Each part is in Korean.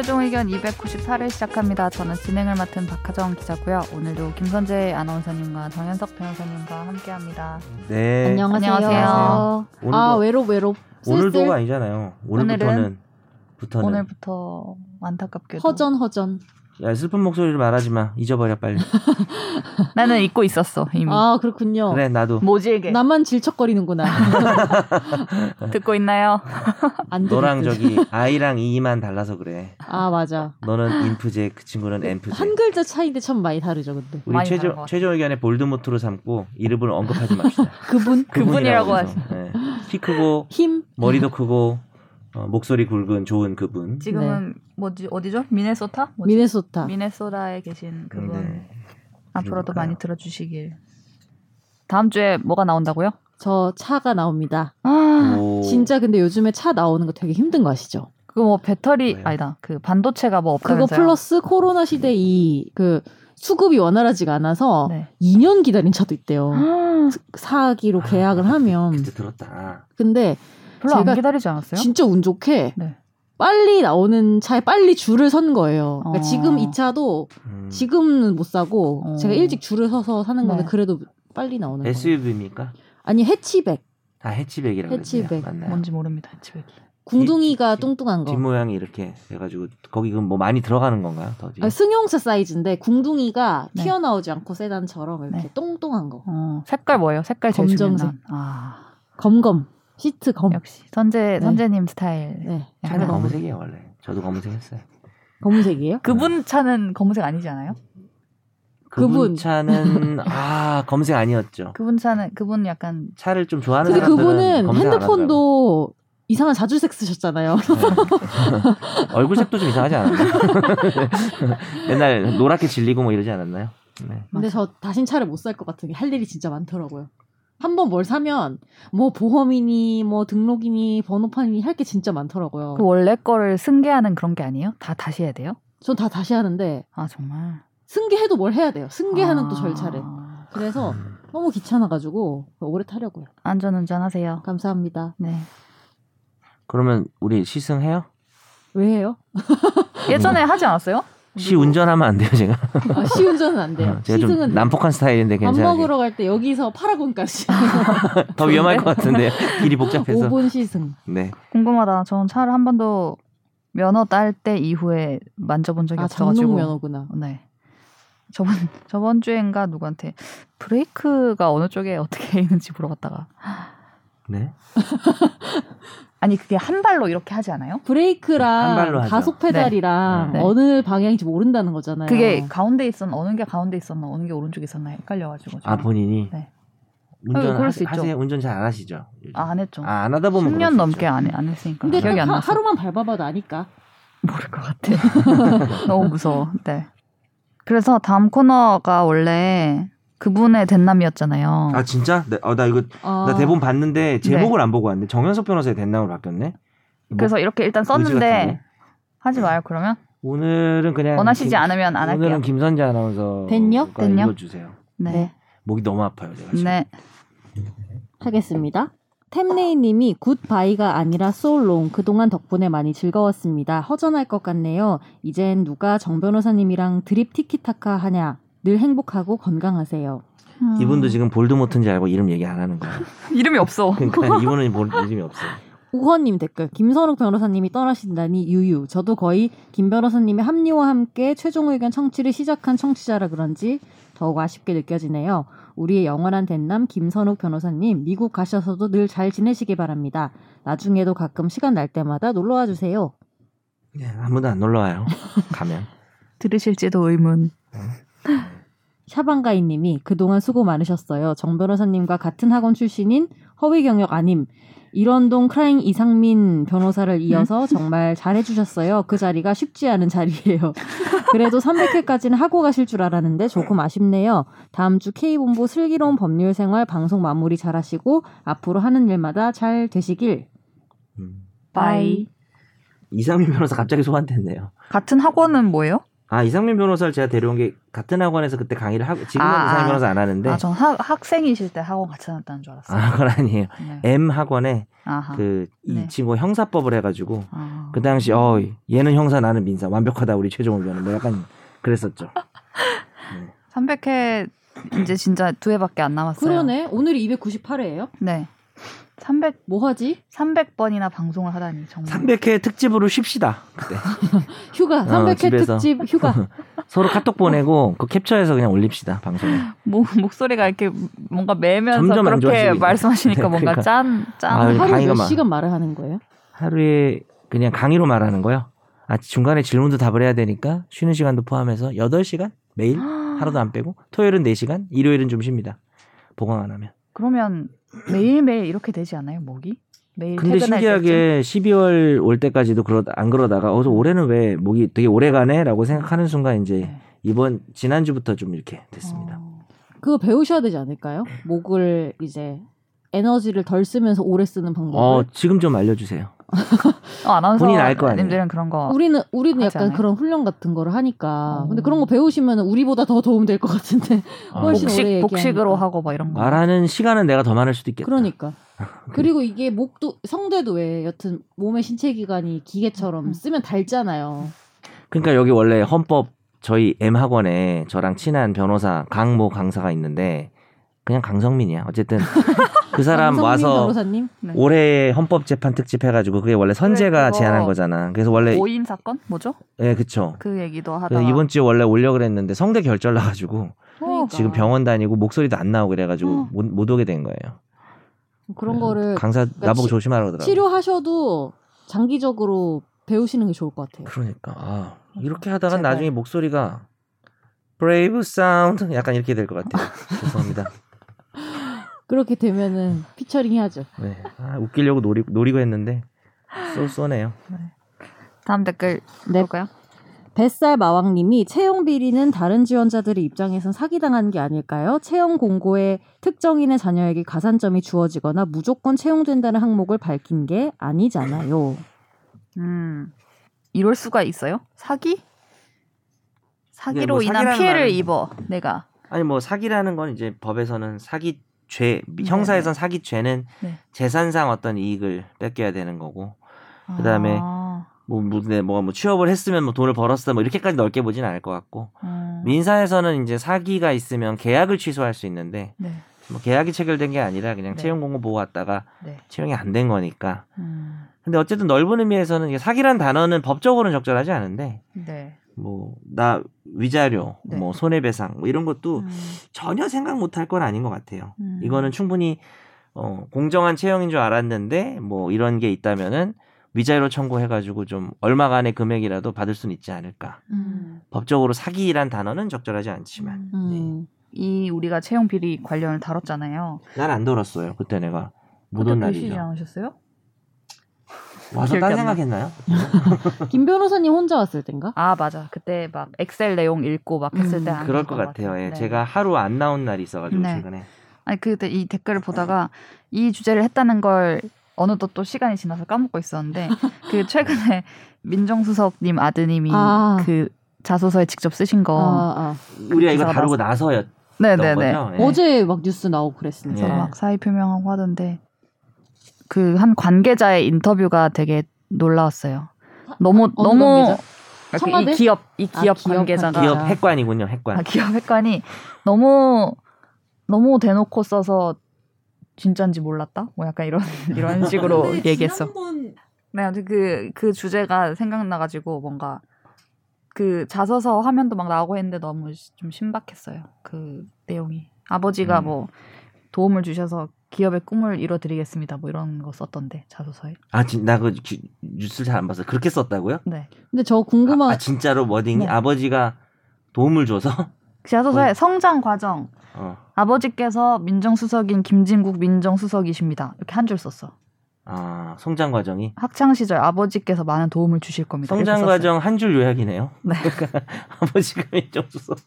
최종 의견 294를 시작합니다. 저는 진행을 맡은 박하정 기자고요. 오늘도 김선재 아나운서님과 정현석 변호사님과 함께합니다. 네. 안녕하세요. 안녕하세요. 오늘도, 아 외롭 외롭. 오늘도가. 아니잖아요. 오늘부터는 부터는 오늘부터 안타깝게도 허전 허전. 야 슬픈 목소리를 말하지 마. 잊어버려 빨리. 나는 잊고 있었어 이미 아 그렇군요. 그래 나도 모질게 나만 질척거리는구나. 듣고 있나요? 안 너랑. 저기 I랑 E만 달라서 그래. 아 맞아. 너는 인프제 그 친구는 엠프제. 한 글자 차이인데 참 많이 다르죠, 근데. 우리 것 최종 의견에 볼드모트로 삼고 이름을 언급하지 맙시다. 그분 그분이라고 해서. 네. 키 크고 힘. 머리도 크고 어, 목소리 굵은 좋은 그분. 지금은 뭐지 어디죠? 미네소타? 뭐지? 미네소타. 미네소타에 계신 그분 네. 앞으로도 그러니까요. 많이 들어주시길. 다음 주에 뭐가 나온다고요? 저 차가 나옵니다. 아, 오. 진짜 근데 요즘에 차 나오는 거 되게 힘든 거 아시죠? 그거 뭐 배터리 네. 아니다. 그 반도체가 뭐 그거 없다면서요? 플러스 코로나 시대 이 그 수급이 원활하지가 않아서 네. 2년 기다린 차도 있대요. 아, 사기로 계약을 하면. 그때 들었다. 근데 별로 안 제가 기다리지 않았어요? 진짜 운 좋게 네. 빨리 나오는 차에 빨리 줄을 선 거예요. 그러니까 어. 지금 이 차도 음. 지금은 못 사고 어. 제가 일찍 줄을 서서 사는 건데 네. 그래도 빨리 나오는 거예요. SUV입니까? 아니 해치백 다 해치백이라고 해치백. 맞나요? 뭔지 모릅니다. 집에. 궁둥이가 뒤- 뚱뚱한 거. 뒷모양이 이렇게 돼가지고 거기 그럼 뭐 많이 들어가는 건가요? 더 뒤에? 아, 승용차 사이즈인데 궁둥이가 네. 튀어나오지 않고 세단처럼 이렇게 네. 똥똥한 거. 어, 색깔 뭐예요? 색깔 제일 검정색. 아, 검검 시트 검. 역시 선재 네. 선재님 스타일. 네. 차는 검은색이에요 원래. 저도 검은색 했어요. 검은색이에요? 그분 차는 검은색 아니지 않아요? 그분, 그분. 차는 아 검은색 아니었죠. 그분 차는 그분 약간 차를 좀 좋아하는 근데 그분은 핸드폰도 이상한 자주색 쓰셨잖아요. 네. 얼굴색도 좀 이상하지 않았나요? 맨날 노랗게 질리고 뭐 이러지 않았나요? 네. 근데 저 다신 차를 못 살 것 같은 게 할 일이 진짜 많더라고요. 한 번 뭘 사면 뭐 보험이니 뭐 등록이니 번호판이니 할 게 진짜 많더라고요. 그 원래 거를 승계하는 그런 게 아니에요? 다 다시 해야 돼요? 전 다 다시 하는데 아 정말. 승계해도 뭘 해야 돼요. 승계하는 아, 또 절차를. 그래서 너무 귀찮아가지고 오래 타려고요. 안전운전 하세요. 감사합니다. 네. 그러면 우리 시승해요? 왜 해요? 예전에 하지 않았어요? 시 운전하면 안 돼요 제가. 아, 시 운전은 안 돼요. 어, 제가 좀 시승은 난폭한 스타일인데 밥 괜찮아요. 먹으러 갈 때 여기서 파라곤까지 더 위험할 것 같은데 길이 복잡해서. 5분 시승. 네. 궁금하다. 저는 차를 한 번도 면허 딸 때 이후에 만져본 적이 아 없어가지고. 장롱 면허구나. 네. 저번 저번 주엔가 누구한테 브레이크가 어느 쪽에 어떻게 있는지 물어봤다가 네. 아니 그게 한 발로 이렇게 하지 않아요? 브레이크랑. 가속 페달이랑 네. 네. 어느 방향인지 모른다는 거잖아요. 그게 가운데 있었나 어느 게 가운데 있었나 어느 게 오른쪽에 있었나 헷갈려가지고 아. 본인이 네. 운전 어, 그럴 하, 수 있죠. 하세요? 운전 잘 안 하시죠? 아, 안 했죠. 아, 안 하다 보면 10년 그럴 수 넘게 있죠. 안, 해- 안 했으니까 근데 기억이 딱안 하- 하루만 밟아봐도 아니까. 모를 것 같아. 너무 무서워. 네. 그래서 다음 코너가 원래 그분의 den남이었잖아요. 아 진짜? 네, 어, 나 이거 아, 나 대본 봤는데 제목을 안 보고 왔네. 정현석 변호사의 대남으로 바뀌었네. 뭐, 그래서 이렇게 일단 썼는데? 하지 마요. 그러면 오늘은 그냥 원하시지 김- 않으면 안 할게요. 오늘은 김선재 아나운서 됐냐? 됐냐? 읽어주세요. 네. 목이 너무 아파요 제가 지금. 네. 하겠습니다. 템레이님이 굿바이가 아니라 솔롱 그동안 덕분에 많이 즐거웠습니다. 허전할 것 같네요. 이젠 누가 정 변호사님이랑 드립 티키타카 하냐. 늘 행복하고 건강하세요. 음. 이분도 지금 볼드모트인지 알고 이름 얘기 안 하는 거야. 이름이 없어. 그러니까 이분은 볼 이름이 없어요. 우헌님 댓글 김선욱 변호사님이 떠나신다니 유유. 저도 거의 김 변호사님의 합류와 함께 최종 의견 청취를 시작한 청취자라 그런지 더욱 아쉽게 느껴지네요. 우리의 영원한 den남 김선욱 변호사님 미국 가셔서도 늘 잘 지내시기 바랍니다. 나중에도 가끔 시간 날 때마다 놀러와 주세요. 네, 아무도 안 놀러 와요. 가면. 들으실지도 의문. 샤방가이님이 그동안 수고 많으셨어요. 정 변호사님과 같은 학원 출신인 허위 경력 아님 일원동 크라잉 이상민 변호사를 이어서 정말 잘해주셨어요. 그 자리가 쉽지 않은 자리예요. 그래도 300회까지는 하고 가실 줄 알았는데 조금 아쉽네요. 다음 주 K본부 슬기로운 법률 생활 방송 마무리 잘하시고 앞으로 하는 일마다 잘 되시길. 음. Bye. 이상민 변호사 갑자기 소환됐네요. 같은 학원은 뭐예요? 아 이상민 변호사를 제가 데려온 게 같은 학원에서 그때 강의를 하고 지금은 아, 이상민 아. 변호사 안 하는데 아, 전 학, 학생이실 때 학원 같이 다녔다는 줄 알았어요. 아 그건 아니에요. 네. M 학원에 아하. 그이 네. 친구 가 형사법을 해가지고 아. 그 당시 어 얘는 형사 나는 민사 완벽하다 우리 최종 의견은 뭐 약간 그랬었죠. 300회 이제 진짜 두 회밖에 안 남았어요. 그러네. 오늘이 298회예요. 네. 300 뭐 하지? 300번이나 방송을 하다니 정말. 300회 특집으로 쉽시다. 그때 휴가. 300회 어. 특집 휴가. 서로 카톡 보내고 그 캡처해서 그냥 올립시다 방송에. 목, 목소리가 이렇게 뭔가 매면서 그렇게 말씀하시니까 네, 뭔가 그러니까. 짠, 짠. 아, 하루 강의가 몇 많- 시간 말을 하는 거예요? 하루에 그냥 강의로 말하는 거요. 아 중간에 질문도 답을 해야 되니까 쉬는 시간도 포함해서 8시간 매일 하루도 안 빼고 토요일은 4시간, 일요일은 좀 쉽니다. 보강 안 하면. 그러면 매일매일 이렇게 되지 않아요, 목이? 매일 근데 신기하게 12월 올 때까지도 그러 안 그러다가 어서 올해는 왜 목이 되게 오래 가네라고 생각하는 순간 이제 네. 이번 지난주부터 좀 이렇게 때쯤? 됐습니다. 어. 그거 배우셔야 되지 않을까요? 목을 이제 에너지를 덜 쓰면서 오래 쓰는 방법을. 어, 지금 좀 알려주세요. 어, 아나운서 본인 알거 아니에요. 님들은 그런 거 우리는 우리는 약간 않아요? 그런 훈련 같은 거를 하니까. 어. 근데 그런 거 배우시면 우리보다 더 도움 될 것 같은데. 아, 훨씬 복식 오래 복식으로. 하고 막 이런 거. 말하는 시간은 내가 더 많을 수도 있겠다. 그러니까. 그리고 이게 목도 성대도 왜 여튼 몸의 신체 기관이 기계처럼 음. 쓰면 닳잖아요. 그러니까 여기 원래 헌법 저희 M 학원에 저랑 친한 변호사 강모 강사가 있는데 그냥 강성민이야. 어쨌든 그 사람 와서 변호사님. 네. 올해 헌법 재판 특집 해가지고 그게 원래 선재가 제안한 거잖아. 그래서 원래 오인 사건 뭐죠? 예 그쵸. 그 얘기도 하다가 그래서 이번 주에 원래 올려 그랬는데 성대 결절 나가지고 그러니까. 지금 병원 다니고 목소리도 안 나오고 그래가지고 어. 못, 못 오게 된 거예요. 그런 그래서 거를 강사 나보고 치- 조심하라 그러더라고. 치료하셔도 장기적으로 배우시는 게 좋을 것 같아요. 그러니까 아, 이렇게 하다가 제발. 나중에 목소리가 Brave Sound 약간 이렇게 될 것 같아요. 죄송합니다. 그렇게 되면은 피처링 해야죠. 네. 아, 웃기려고 노리, 노리고 했는데 so so네요. 다음 댓글 네. 볼까요? 뱃살 마왕님이 채용 비리는 다른 지원자들의 입장에선 사기당하는 게 아닐까요? 채용 공고에 특정인의 자녀에게 가산점이 주어지거나 무조건 채용된다는 항목을 밝힌 게 아니잖아요. 음. 이럴 수가 있어요? 사기? 사기로 뭐 인한 피해를 말은 입어 내가. 아니 뭐 사기라는 건 이제 법에서는 사기 죄 네. 형사에선 사기죄는 네. 재산상 어떤 이익을 뺏겨야 되는 거고 그다음에 아, 뭐 무슨 뭐가 뭐 취업을 했으면 뭐 돈을 벌었어 뭐 이렇게까지 넓게 보진 않을 것 같고 음. 민사에서는 이제 사기가 있으면 계약을 취소할 수 있는데 네. 뭐 계약이 체결된 게 아니라 그냥 네. 채용 공고 보고 왔다가 네. 채용이 안 된 거니까 음. 근데 어쨌든 넓은 의미에서는 사기란 단어는 법적으로는 적절하지 않은데 네. 뭐 나 위자료 네. 뭐 손해배상 뭐 이런 것도 음. 전혀 생각 못할 건 아닌 것 같아요. 음. 이거는 충분히 어, 공정한 채용인 줄 알았는데 뭐 이런 게 있다면은 위자료 청구해가지고 좀 얼마간의 금액이라도 받을 수는 있지 않을까. 음. 법적으로 사기란 단어는 적절하지 않지만 음. 이 우리가 채용 비리 관련을 다뤘잖아요. 난안 돌았어요. 그때 내가 못 그때 온 계시지 날이죠. 않으셨어요? 와서 딴. 생각했나요? 김 변호사님 혼자 왔을 땐가? 아 맞아. 그때 막 엑셀 내용 읽고 막 했을 음, 때안 그럴 하셨던 것 같아요. 예, 네. 제가 하루 안 나온 날이 있어가지고 네. 최근에 아니 그때 이 댓글을 보다가 이 주제를 했다는 걸 어느덧 또 시간이 지나서 까먹고 있었는데 그 최근에 민정수석님 아드님이 아. 그 자소서에 직접 쓰신 거 아, 아. 우리가 이거 기사가 다루고. 나서였던 네네네 거죠. 예. 어제 막 뉴스 나오고 그랬습니다. 그래서 예. 막 사의 표명하고 하던데 그 한 관계자의 인터뷰가 되게 놀라웠어요. 너무 어느 너무 관계자? 이렇게 청와대? 이 기업 이 아, 기업 기업 관계자가 기업 아. 핵관이군요. 핵관. 아, 기업 핵관이 너무 너무 대놓고 써서 진짠지 몰랐다. 뭐 약간 이런 이런 식으로 얘기했어. 네, 아무튼 그, 그 주제가 생각나가지고 뭔가 그 자서서 화면도 막 나오고 했는데 너무 시- 좀 신박했어요.그 내용이. 아버지가 음. 뭐 도움을 주셔서 기업의 꿈을 이뤄드리겠습니다. 뭐 이런 거 썼던데, 자소서에. 아, 진, 나그 뉴스를 잘안 봤어요. 그렇게 썼다고요? 네. 근데 저 궁금한 아, 아, 진짜로 워딩이 네. 아버지가 도움을 줘서 그 자소서에 어. 성장 과정. 어. 아버지께서 민정수석인 김진국 민정수석이십니다. 이렇게 한 줄 썼어. 아, 성장 과정이 학창 시절 아버지께서 많은 도움을 주실 겁니다. 성장. 과정 한 줄 요약이네요. 네. 아버지가 민정수석.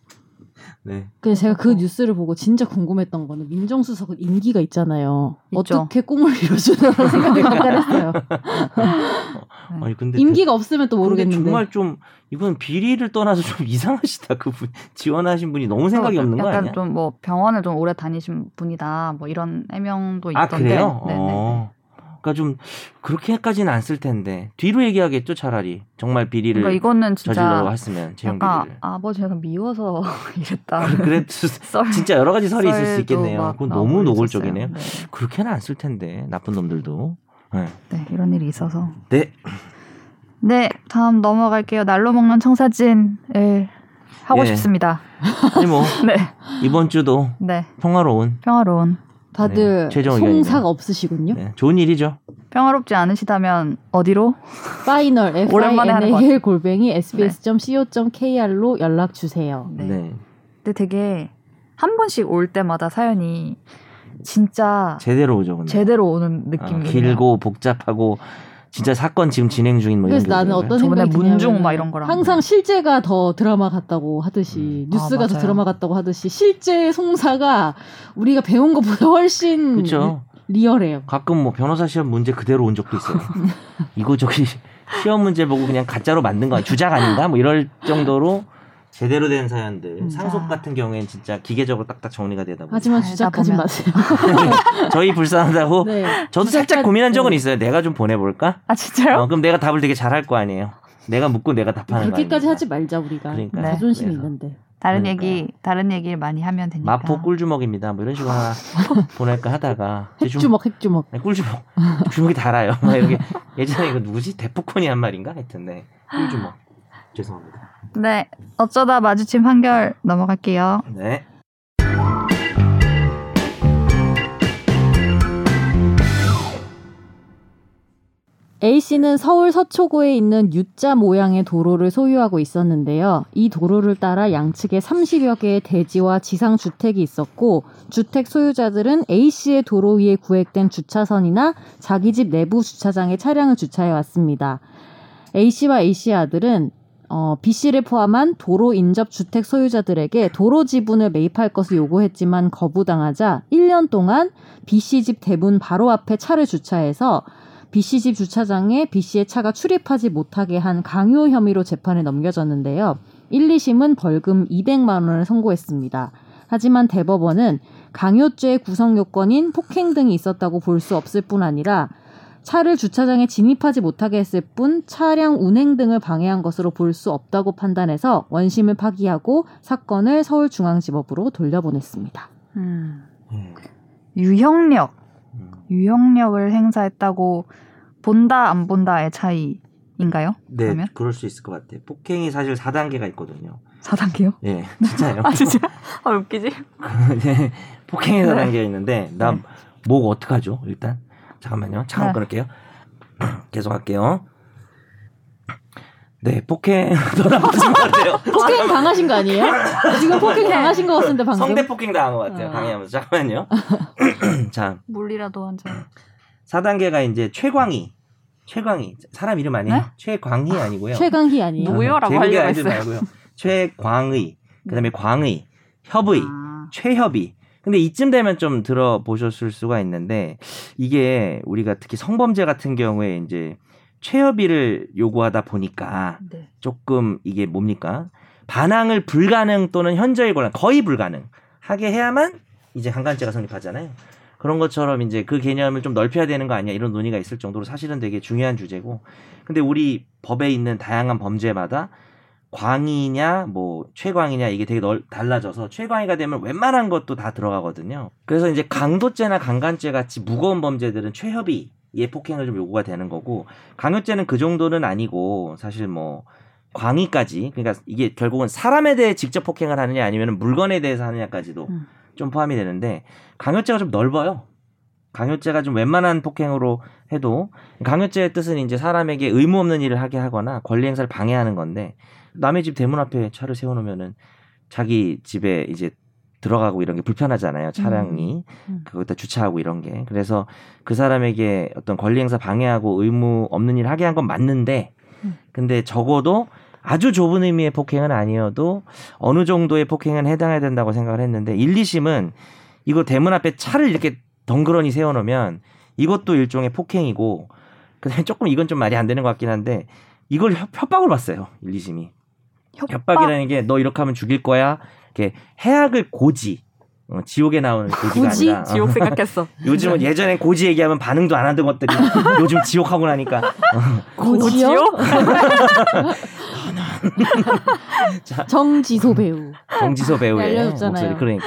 네. 그 제가 그 뉴스를 보고 진짜 궁금했던 거는 민정수석은 임기가 있잖아요. 있죠. 어떻게 꿈을 이루어주나 생각이 잠깐 했어요. 아니 근데 임기가 없으면 또 모르겠는데. 정말 좀 이건 비리를 떠나서 좀 이상하시다. 그분 지원하신 분이 너무 생각이 어, 없는 거 약간 아니야? 좀뭐 병원을 좀 오래 다니신 분이다. 뭐 이런 해명도 아 있던데. 그래요? 네네. 어. 그러니까 좀 그렇게까지는 안 쓸 텐데 뒤로 얘기하겠죠 차라리 정말 비리를 그러니까 이거는 저질러 했으면 재형 비리를. 아버지가 미워서 이랬다. 그래 썰- 진짜 여러 가지 설이 있을 수 있겠네요. 막 그건 너무. 노골적이네요. 네. 그렇게는 안 쓸 텐데 나쁜 놈들도. 네. 네, 이런 일이 있어서. 네. 네, 다음 넘어갈게요. 날로 먹는 청사진을 하고 예. 싶습니다. 아니 뭐 네, 이번 주도 네, 평화로운 평화로운. 다들 네, 송사가. 없으시군요. 네, 좋은 일이죠. 평화롭지 않으시다면 어디로? 파이널 f 오랜만에 i n 것 a l 골뱅이 sbs.co.kr로 연락 주세요. 네. 네. 근데 되게 한 번씩 올 때마다 사연이 진짜 제대로 오죠. 근데. 제대로 오는 아, 느낌이에요. 길고 복잡하고 진짜 사건 지금 진행 중인 뭐 이런 그래서 나는? 어떤 생각이 문중 막 이런 거랑 항상 실제가 더 드라마 같다고 하듯이 음. 뉴스가 아, 더. 드라마 같다고 하듯이 실제 송사가 우리가 배운 것보다 훨씬 그렇죠. 리얼해요. 가끔 뭐 변호사 시험 문제 그대로 온 적도 있어요. 이거 저기 시험 문제 보고 그냥 가짜로 만든 거 아니- 주작 아닌가? 뭐 이럴 정도로 제대로 된 사연들 음. 상속 아. 같은 경우엔 진짜 기계적으로 딱딱 정리가 되다 보니 하지만 주작하지. 마세요. 저희 불쌍하다고 네. 저도 살짝 주작하- 고민한 적은 네. 있어요. 내가 좀 보내볼까? 아 진짜요? 어, 그럼 내가 답을 되게 잘할 거 아니에요. 내가 묻고 내가 답하는 거 그렇게까지? 하지 말자 우리가 그러니까. 네. 자존심 그래서. 있는데. 다른 그러니까요. 얘기 다른 얘기를 많이 하면 되니까. 마포 꿀주먹입니다. 뭐 이런 식으로 하나 보낼까 하다가 좀- 핵주먹 핵주먹. 네, 꿀주먹. 주먹이 달아요. 막 이렇게 예전에 이거 누구지? 대포콘이 한 말인가? 하여튼 네. 꿀주먹. 죄송합니다. 네, 어쩌다 마주친 판결 넘어갈게요. 네. A 씨는 서울 서초구에 있는 U자 모양의 도로를 소유하고 있었는데요. 이 도로를 따라 양측에 30여 개의 대지와 지상 주택이 있었고 주택 소유자들은 A 씨의 도로 위에 구획된 주차선이나 자기 집 내부 주차장에 차량을 주차해 왔습니다. A 씨와 A 씨의 아들은 어, B 씨를 포함한 도로 인접 주택 소유자들에게 도로 지분을 매입할 것을 요구했지만 거부당하자 1년 동안 B 씨집 대문 바로 앞에 차를 주차해서 B 씨집 주차장에 B 씨의 차가 출입하지 못하게 한 강요 혐의로 재판에 넘겨졌는데요. 1, 2심은 벌금 200만 원을 선고했습니다. 하지만 대법원은 강요죄의 구성 요건인 폭행 등이 있었다고 볼 수 없을 뿐 아니라 차를 주차장에 진입하지 못하게 했을 뿐 차량 운행 등을 방해한 것으로 볼 수 없다고 판단해서 원심을 파기하고 사건을 서울중앙지법으로 돌려보냈습니다. 음, 음. 유형력, 음. 유형력을 행사했다고 본다 안 본다의 차이인가요? 네, 그러면 그럴 수 있을 것 같아요. 폭행이 사실 4단계가 있거든요. 4단계요? 예, 진짜요. 아 진짜? 아 웃기지? 네, 폭행이 네. 4단계가 있는데 나목 어떡하죠? 일단 잠깐만요. 잠깐 네. 끊을게요. 계속 할게요. 네, 폭행 더 나쁘신 것 같아요. 폭행 당하신 거 아니에요? 지금 폭행 당하신 것 같은데 방금. 성대 폭행 당한 것 같아요. 어. 강의하면서 잠깐만요. 자, 물리라도 한 잔. 4단계가 이제 최광희. 최광희. 사람 이름 아니에요? 네? 최광희 아니고요. 최강희 아니에요? 뭐요라고 하려고 했어요. 말고요. 최광의. 그다음에 광의. 협의. 아, 최협의. 근데 이쯤 되면 좀 들어보셨을 수가 있는데 이게 우리가 특히 성범죄 같은 경우에 이제 최협의를 요구하다 보니까 네. 조금 이게 뭡니까? 반항을 불가능 또는 현저히 곤란, 거의 불가능 하게 해야만 이제 강간죄가 성립하잖아요. 그런 것처럼 이제 그 개념을 좀 넓혀야 되는 거 아니야 이런 논의가 있을 정도로 사실은 되게 중요한 주제고 근데 우리 법에 있는 다양한 범죄마다 광이냐 뭐 최광이냐 이게 되게 넓, 달라져서 최광이가 되면 웬만한 것도 다 들어가거든요. 그래서 이제 강도죄나 강간죄 같이 무거운 범죄들은 최협의 의 폭행을 좀 요구가 되는 거고 강요죄는 그 정도는 아니고 사실 뭐 광의까지 그러니까 이게 결국은 사람에 대해 직접 폭행을 하느냐 아니면 물건에 대해서 하느냐까지도 음. 좀 포함이 되는데 강요죄가 좀 넓어요. 강요죄가 좀 웬만한 폭행으로 해도 강요죄의 뜻은 이제 사람에게 의무 없는 일을 하게 하거나 권리 행사를 방해하는 건데 남의 집 대문 앞에 차를 세워놓으면은 자기 집에 이제 들어가고 이런 게 불편하잖아요. 차량이 음. 그거다 주차하고 이런 게 그래서 그 사람에게 어떤 권리 행사 방해하고 의무 없는 일을 하게 한 건 맞는데 음. 근데 적어도 아주 좁은 의미의 폭행은 아니어도 어느 정도의 폭행은 해당해야 된다고 생각을 했는데 1, 2심은 이거 대문 앞에 차를 이렇게 덩그러니 세워놓으면 이것도 일종의 폭행이고 그다음에 조금 이건 좀 말이 안 되는 것 같긴 한데 이걸 협, 협박을 받어요 1, 2심이 협박. 협박 이라는 게 너 이렇게 하면 죽일 거야 이렇게 해악을 고지 어, 지옥에 나오는 고지가 고지? 아니라 어. 지옥 생각했어. 요즘은 예전엔 고지 얘기하면 반응도 안 하던 것들이 요즘 지옥하고 나니까 고지요? 정지소 배우. 정지소 배우의 알려줬잖아요. 목소리 그러니까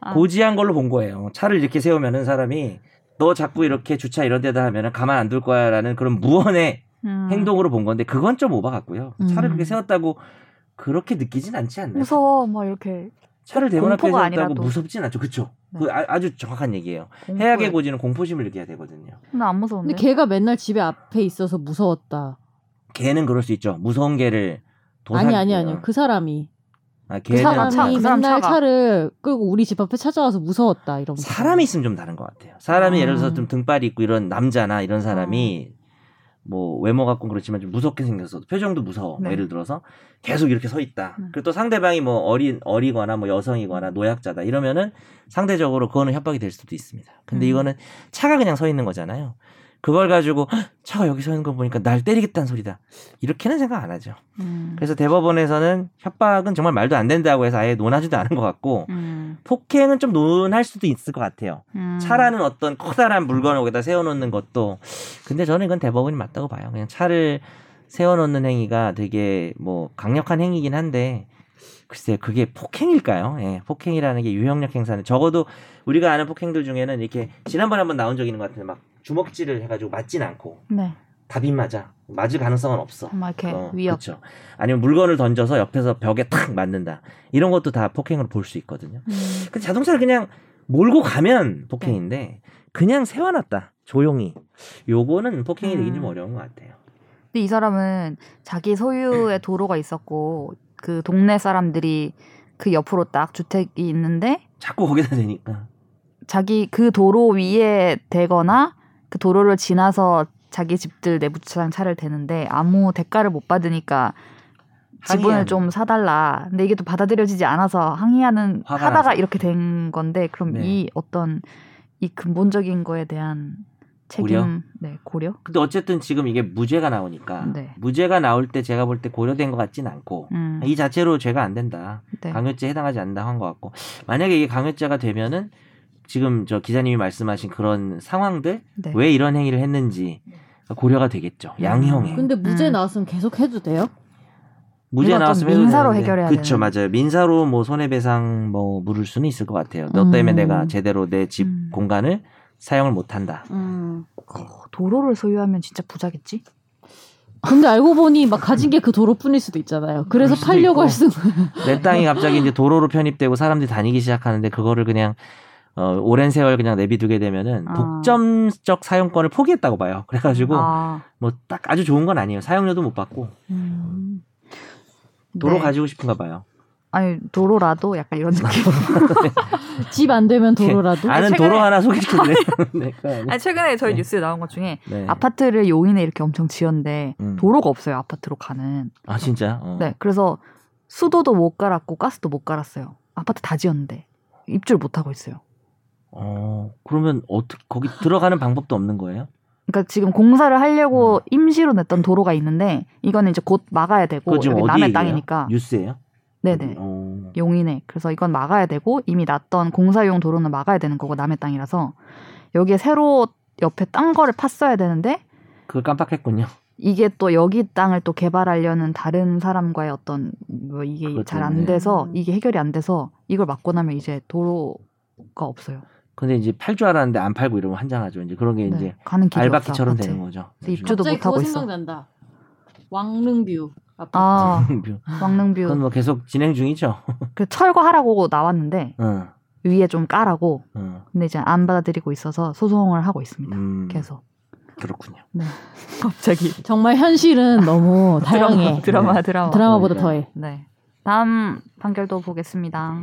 아. 고지한 걸로 본 거예요. 차를 이렇게 세우면은 사람이 너 자꾸 이렇게 주차 이런 데다 하면은 가만 안 둘 거야라는 그런 무언의 음. 행동으로 본 건데 그건 좀 오바 같고요. 차를 음. 그렇게 세웠다고 그렇게 느끼진 않지 않나요? 무서워 막 이렇게 차를 대문 앞에 세웠다고 아니라도. 무섭진 않죠. 그렇죠. 네. 그 아, 주 정확한 얘기예요. 공포에- 해악의 고지는 공포심을 느껴야 되거든요. 나 안 무서운데. 근데 걔가 맨날 집에 앞에 있어서 무서웠다. 개는 그럴 수 있죠. 무서운 개를 도사... 아니 아니 아니요. 그 사람이 아, 그 개는 사람이 차, 그 사람 맨날 차가. 차를 끌고 우리 집 앞에 찾아와서 무서웠다 이런. 사람이 있으면 좀 다른 것 같아요. 사람이 아. 예를 들어서 좀 등발이 있고 이런 남자나 이런 사람이 뭐 외모 갖고 그렇지만 좀 무섭게 생겼어. 표정도 무서워. 네. 예를 들어서 계속 이렇게 서 있다. 음. 그리고 또 상대방이 뭐 어린 어리거나 뭐 여성이거나 노약자다 이러면은 상대적으로 그거는 협박이 될 수도 있습니다. 근데 음. 이거는 차가 그냥 서 있는 거잖아요. 그걸 가지고 "헉, 차가 여기 서 있는 거 보니까 날 때리겠다는 소리다. 이렇게는 생각 안 하죠. 음. 그래서 대법원에서는 협박은 정말 말도 안 된다고 해서 아예 논하지도 않은 것 같고 음. 폭행은 좀 논할 수도 있을 것 같아요. 음. 차라는 어떤 커다란 물건을 거기다 세워놓는 것도 근데 저는 이건 대법원이 맞다고 봐요. 그냥 차를 세워놓는 행위가 되게 뭐 강력한 행위긴 한데 글쎄 그게 폭행일까요? 예, 폭행이라는 게 유형력 행사는 적어도 우리가 아는 폭행들 중에는 이렇게 지난번에 한번 나온 적 있는 것 같은데 막 주먹질을 해가지고 맞진 않고 네. 답이 맞아 맞을 가능성은 없어. 막 이렇게 어, 위협. 그렇죠. 아니면 물건을 던져서 옆에서 벽에 탁 맞는다. 이런 것도 다 폭행으로 볼 수 있거든요. 음. 근데 자동차를 그냥 몰고 가면 폭행인데 네. 그냥 세워놨다 조용히 요거는 폭행이 되긴 좀 음. 어려운 것 같아요. 근데 이 사람은 자기 소유의 도로가 있었고 그 동네 사람들이 그 옆으로 딱 주택이 있는데 자꾸 거기다 대니까 자기 그 도로 위에 대거나 그 도로를 지나서 자기 집들 내부 주차장 차를 대는데 아무 대가를 못 받으니까 지분을. 좀 사달라. 근데 이게 또 받아들여지지 않아서 항의하는 하다가 나서. 이렇게 된 건데 그럼 네. 이 어떤 이 근본적인 거에 대한 책임, 고려? 네 고려. 근데 어쨌든 지금 이게 무죄가 나오니까 네. 무죄가 나올 때 제가 볼 때 고려된 것 같진 않고 음, 이 자체로 죄가 안 된다 네. 강요죄 해당하지 않는다 한 것 같고 만약에 이게 강요죄가 되면은 지금 저 기자님이 말씀하신 그런 상황들 네. 왜 이런 행위를 했는지 고려가 되겠죠 양형에 근데 무죄 음. 나왔으면 계속 해도 돼요? 무죄 나왔으면 민사로 되는데. 해결해야 그쵸 되는. 맞아요 민사로 뭐 손해배상 뭐 물을 수는 있을 것 같아요 너 음. 때문에 내가 제대로 내집 음. 공간을 사용을 못한다 음. 어, 도로를 소유하면 진짜 부자겠지? 근데 알고 보니 막 가진 게 그 도로뿐일 수도 있잖아요. 그래서 수도 팔려고. 할 수도. 내 땅이 갑자기 이제 도로로 편입되고 사람들이 다니기 시작하는데 그거를 그냥 어, 오랜 세월 그냥 내비두게 되면은 아. 독점적 사용권을 포기했다고 봐요 그래가지고 아, 뭐딱 아주 좋은 건 아니에요 사용료도 못 받고 음. 도로 네. 가지고 싶은가 봐요 아니 도로라도 약간 이런 느낌. 집 안 되면 도로라도. 아는 최근에- 도로 하나 소개시켜줄래요? 네? 아니 최근에 저희 네. 뉴스에 나온 것 중에 네. 아파트를 용인에 이렇게 엄청 지었는데 음. 도로가 없어요 아파트로 가는. 아 진짜? 어. 네, 그래서 수도도 못 갈았고 가스도 못 갈았어요. 아파트 다 지었는데 입주를 못 하고 있어요. 어 그러면 어떻게 거기 들어가는 방법도 없는 거예요? 그러니까 지금 공사를 하려고 음. 임시로 냈던 도로가 있는데 이거는 이제 곧 막아야 되고 남의 얘기예요? 땅이니까. 뉴스예요? 네네. 어. 용인에. 그래서 이건 막아야 되고 이미 놨던 공사용 도로는 막아야 되는 거고 남의 땅이라서 여기에 새로 옆에 딴 거를 팠어야 되는데 그걸 깜빡했군요. 이게 또 여기 땅을 또 개발하려는 다른 사람과의 어떤 뭐 이게 잘 안. 돼서 음. 이게 해결이 안 돼서 이걸 막고 나면 이제 도로가 없어요. 근데 이제 팔 줄 알았는데 안 팔고 이러면 환장하죠. 이제 그런 게 이제 네, 가는 길이 알바끼처럼 없어, 되는. 거죠. 그래서 입주도 못 하고 그거 있어. 생각난다. 왕릉뷰. 아 그건 왕릉뷰 뭐 계속 진행 중이죠. 그 철거하라고 나왔는데 응, 위에 좀 까라고 응. 근데 이제 안 받아들이고 있어서 소송을 하고 있습니다. 음, 계속. 그렇군요. 네. 갑자기 정말 현실은 너무 다양해. 드라마 드라마. 드라마보다 그러니까. 더해. 네. 다음 판결도 보겠습니다.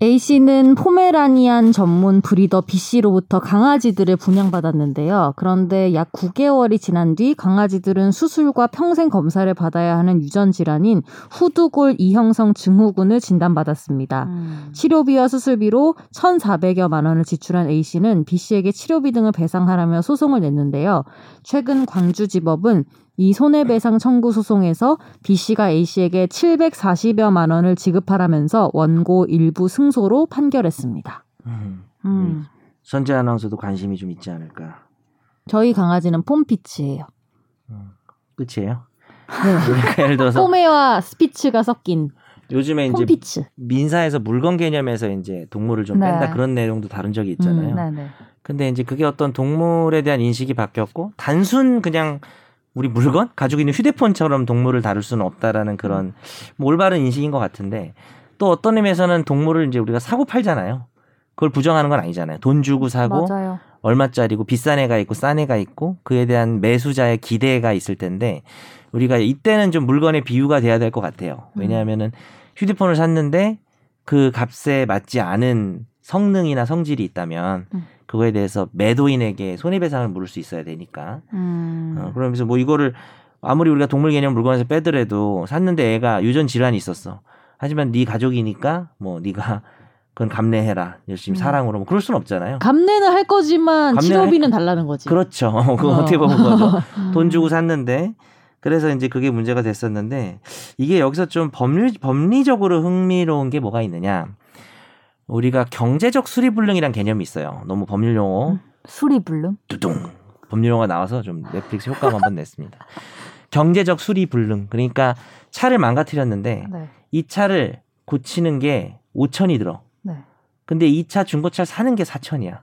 A씨는 포메라니안 전문 브리더 B씨로부터 강아지들을 분양받았는데요. 그런데 약 9개월이 지난 뒤 강아지들은 수술과 평생 검사를 받아야 하는 유전 질환인 후두골 이형성 증후군을 진단받았습니다. 음. 치료비와 수술비로 1,400여만 원을 지출한 A씨는 B씨에게 치료비 등을 배상하라며 소송을 냈는데요. 최근 광주지법은 이 손해배상 청구 소송에서 B 씨가 A 씨에게 740여만 원을 지급하라면서 원고 일부 승소로 판결했습니다. 음. 음. 선재 아나운서도 관심이 좀 있지 않을까. 저희 강아지는 폼피츠예요. 음. 끝이에요. 네. 그러니까 예를 들어서 포메와 스피츠가 섞인 요즘에 이제 폼피츠. 민사에서 물건 개념에서 이제 동물을 좀 네. 뺀다 그런 내용도 다룬 적이 있잖아요. 음, 네네. 근데 이제 그게 어떤 동물에 대한 인식이 바뀌었고 단순 그냥 우리 물건 가지고 있는 휴대폰처럼 동물을 다룰 수는 없다라는 그런 뭐 올바른 인식인 것 같은데 또 어떤 의미에서는 동물을 이제 우리가 사고 팔잖아요. 그걸 부정하는 건 아니잖아요. 돈 주고 사고 맞아요. 얼마짜리고 비싼 애가 있고 싼 애가 있고 그에 대한 매수자의 기대가 있을 텐데 우리가 이때는 좀 물건의 비유가 돼야 될 것 같아요. 왜냐하면은 휴대폰을 샀는데 그 값에 맞지 않은 성능이나 성질이 있다면 음. 그거에 대해서 매도인에게 손해배상을 물을 수 있어야 되니까. 음. 어, 그러면서 뭐 이거를 아무리 우리가 동물 개념 물건에서 빼더라도 샀는데 애가 유전 질환이 있었어. 하지만 네 가족이니까 뭐 네가 그건 감내해라 열심히 음. 사랑으로 뭐 그럴 수는 없잖아요. 감내는 할 거지만 감내는 치료비는 달라는 거지. 그렇죠. 그거 어. 어떻게 보면 거죠. 음. 돈 주고 샀는데 그래서 이제 그게 문제가 됐었는데 이게 여기서 좀 법률 법리적으로 흥미로운 게 뭐가 있느냐? 우리가 경제적 수리불능이란 개념이 있어요. 너무 법률 용어 음. 수리불능? 뚜둥 법률 용어가 나와서 좀 넷플릭스 효과음 한번 냈습니다. 경제적 수리불능 그러니까 차를 망가뜨렸는데 네. 이 차를 고치는 게 5천이 들어. 네. 근데 이 차 중고차를 사는 게 4천이야.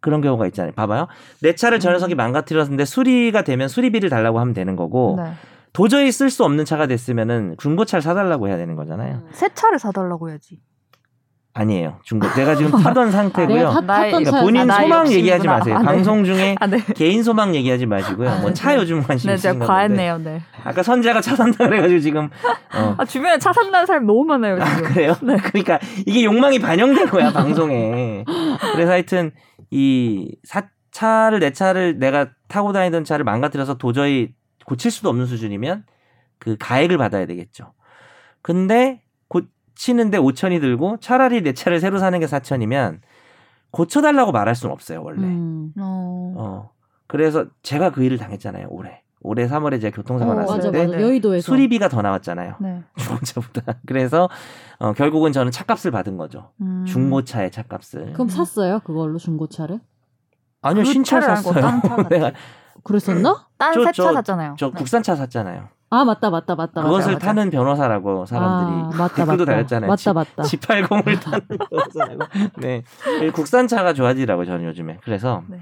그런 경우가 있잖아요. 봐봐요. 내 차를 저 녀석이 망가뜨렸는데 수리가 되면 수리비를 달라고 하면 되는 거고 네. 도저히 쓸 수 없는 차가 됐으면은 중고차를 사달라고 해야 되는 거잖아요. 새 차를 사달라고 해야지. 아니에요. 중고. 내가 지금 타던 내가 상태고요. 타, 나의- 탔던 그러니까 차 본인 아, 소망. 얘기하지 마세요. 아, 네. 방송 중에 아, 네. 개인 소망 얘기하지 마시고요. 뭐 차 요즘 관심 네, 제가 있으신 건데. 과했네요, 네. 아까 선재가 차 산다 그래가지고 지금 어. 아, 주변에 차 산다는 사람이 너무 많아요, 아, 지금. 그래요? 그러니까 이게 욕망이 반영된 거야 방송에. 그래서 하여튼 이 사, 차를 내 차를 내가 타고 다니던 차를 망가뜨려서 도저히 고칠 수도 없는 수준이면 그 가액을 받아야 되겠죠. 근데 고치는데 5천이 들고 차라리 내 차를 새로 사는 게 4천이면 고쳐달라고 말할 수는 없어요 원래. 음. 어. 어. 그래서 제가 그 일을 당했잖아요 올해. 올해 3월에 제가 교통사고 어, 났을 맞아 때 맞아 여의도에서 수리비가 더 나왔잖아요. 네. 중고차보다. 그래서 어, 결국은 저는 차값을 받은 거죠. 음. 중고차의 차값을. 그럼 샀어요 그걸로 중고차를? 아니요 그 신차 차를 아니고 샀어요. 내가 그랬었나? 딴 저- 새 저- 차 샀잖아요. 저 네. 국산차 샀잖아요. 아 맞다 맞다 맞다 그것을 맞다, 타는 변호사라고 사람들이 아, 맞다, 댓글도 맞다. 달렸잖아요. 맞다 맞다. G80을 타는 변호사라고. 네. 국산차가 좋아지더라고요 저는 요즘에. 그래서 네.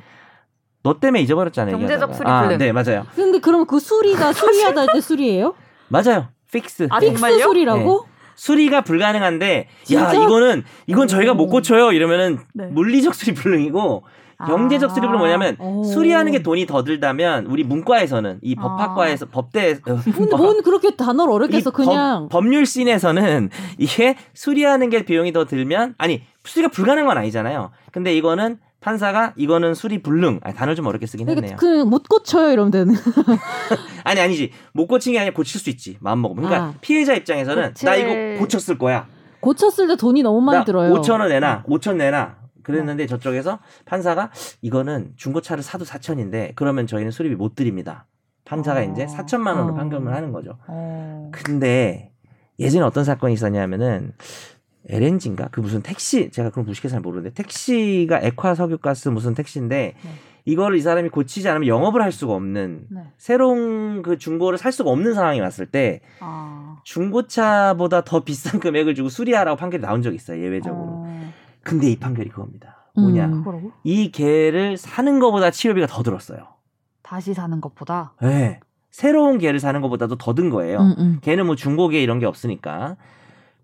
너 때문에 잊어버렸잖아요. 경제적. 수리불능. 아, 네 맞아요. 근데 그럼 그 수리가 수리하다 할 때 수리예요? 맞아요. Fix. 아, 네. Fix 정말요? 수리라고? 수리가 불가능한데 야 진짜? 이거는 이건 저희가 못 오. 고쳐요 이러면은 네. 물리적 수리 불능이고 경제적 수리 불능 뭐냐면 오. 수리하는 게 돈이 더 들다면 우리 문과에서는 이 법학과에서 법대 어, 근데 법- 뭔 그렇게 단어를 어렵게 이써 그냥 법, 률 씬에서는 이게 수리하는 게 비용이 더 들면 아니 수리가 불가능한 건 아니잖아요. 근데 이거는 판사가 이거는 수리 불능 아니, 단어 좀 어렵게 쓰긴 했네요. 그못 고쳐요 이러면 되는. 아니 아니지 못 고친 게 아니라 고칠 수 있지 마음 먹으면. 그러니까 아. 피해자 입장에서는 고칠- 나 이거 고쳤을 거야. 고쳤을 때 돈이 너무 많이 나 들어요. 5천 원 내놔, 5천 내놔. 그랬는데 저쪽에서 판사가 이거는 중고차를 사도 4천인데 그러면 저희는 수리비 못 드립니다. 판사가 어. 이제 4천만 원으로 어. 판결을 하는 거죠. 어. 근데 예전에 어떤 사건이 있었냐면은 LNG인가 그 무슨 택시 제가 그런 무식해 잘 모르는데 택시가 액화 석유가스 무슨 택시인데 네. 이거를 이 사람이 고치지 않으면 영업을 할 수가 없는 네. 새로운 그 중고를 살 수가 없는 상황이 왔을 때 아. 중고차보다 더 비싼 금액을 주고 수리하라고 판결이 나온 적이 있어요 예외적으로. 어. 근데 이 판결이 그겁니다. 뭐냐? 음. 이 개를 사는 것보다 치료비가 더 들었어요. 다시 사는 것보다 네. 새로운 개를 사는 것보다도 더 든 거예요. 음, 음. 개는 뭐 중고개 이런 게 없으니까.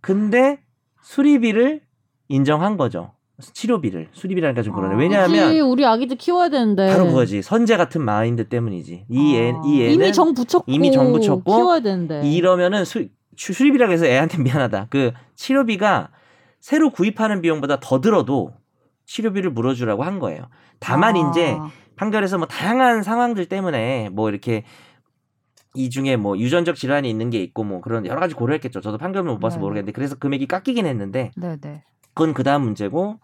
근데 수리비를 인정한 거죠. 치료비를 수리비라니까 좀 그러네. 아. 왜냐하면 그치, 우리 아기들 키워야 되는데. 바로 그거지. 선제 같은 마인드 때문이지. 이 애, 아. 이 애는 이미 정 붙였고 이미 정 붙였고 키워야 되는데. 이러면은 수, 수리비라고 해서 애한테 미안하다. 그 치료비가 새로 구입하는 비용보다 더 들어도 치료비를 물어주라고 한 거예요. 다만 아. 이제 판결에서 뭐 다양한 상황들 때문에 뭐 이렇게 이 중에 뭐 유전적 질환이 있는 게 있고 뭐 그런 여러 가지 고려했겠죠. 저도 판결을 못 봐서 네. 모르겠는데 그래서 금액이 깎이긴 했는데 네네. 그건 그 다음 문제고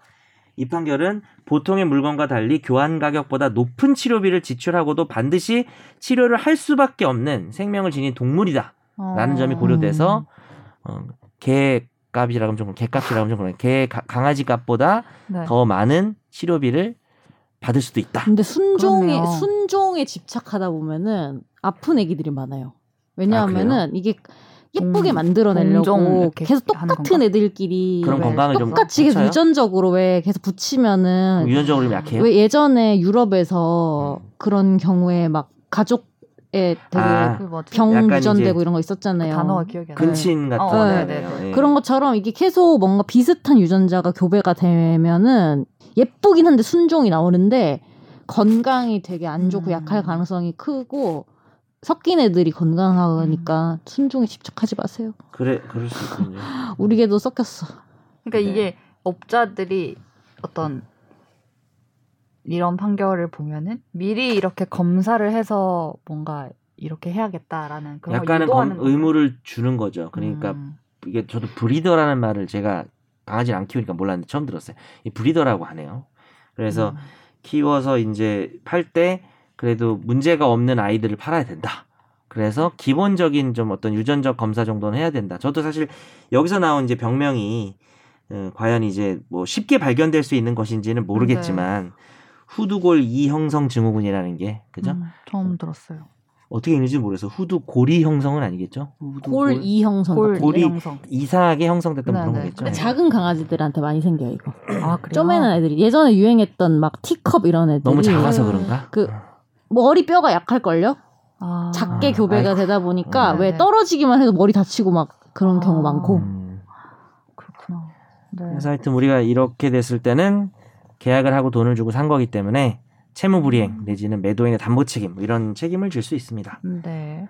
이 판결은 보통의 물건과 달리 교환 가격보다 높은 치료비를 지출하고도 반드시 치료를 할 수밖에 없는 생명을 지닌 동물이다. 라는 점이 고려돼서 어, 개 값이라고 하면 좀 개값이라고 하면 좀 그래. 개 가- 강아지 값보다 네. 더 많은 치료비를 받을 수도 있다. 근데 순종에 그렇네요. 순종에 집착하다 보면은 아픈 애기들이 많아요. 왜냐하면은 아, 이게 예쁘게 동- 만들어내려고 계속 똑같은? 애들끼리 그런 왜 건강을 좀 똑같이 계속? 유전적으로 왜 계속 붙이면은 유전적으로 좀 약해요. 왜 예전에 유럽에서 음. 그런 경우에 막 가족 에 되게 아, 그 이제 이런 거그 있었잖아요. 단어가 기억이 안 나. 근친 같은 어, 거네요. 네, 네, 예. 그런 것처럼 이게 계속 뭔가 비슷한 유전자가 교배가 되면은 예쁘긴 한데 순종이 나오는데 건강이 되게 안 좋고 음. 약할 가능성이 크고 섞인 애들이 건강하니까 음. 순종에 집착하지 마세요. 그래 그럴 수 있군요. 우리 개도 섞였어. 그러니까 네. 이게 업자들이 어떤 이런 판결을 보면은 미리 이렇게 검사를 해서 뭔가 이렇게 해야겠다라는 그런 걸 약간은 검- 의무를 주는 거죠. 그러니까 음. 이게 저도 브리더라는 말을 제가 강아지를 안 키우니까 몰랐는데 처음 들었어요. 이 브리더라고 하네요. 그래서 음. 키워서 이제 팔 때 그래도 문제가 없는 아이들을 팔아야 된다. 그래서 기본적인 좀 어떤 유전적 검사 정도는 해야 된다. 저도 사실 여기서 나온 이제 병명이 어, 과연 이제 뭐 쉽게 발견될 수 있는 것인지는 모르겠지만 후두골 이형성 증후군이라는 게 그죠? 음, 처음 들었어요. 어떻게 읽는지 모르겠어. 후두 골이 형성은 아니겠죠? 골 이형성 골 골이- 이형성. 이상하게 형성됐던 네, 그런 네. 거겠죠. 근데 네. 작은 강아지들한테 많이 생겨요 이거. 아 그래요? 쪼매는 애들이 예전에 유행했던 막 티컵 이런 애들이 너무 작아서 음. 그런가? 그 머리 뼈가 약할 걸요. 아, 작게 교배가 아이고. 되다 보니까 네, 왜 네. 떨어지기만 해도 머리 다치고 막 그런 아. 경우 많고. 음. 그렇구나. 네. 그래서 하여튼 우리가 이렇게 됐을 때는 계약을 하고 돈을 주고 산 거기 때문에 채무 불이행 내지는 매도인의 담보 책임 뭐 이런 책임을 질 수 있습니다. 네.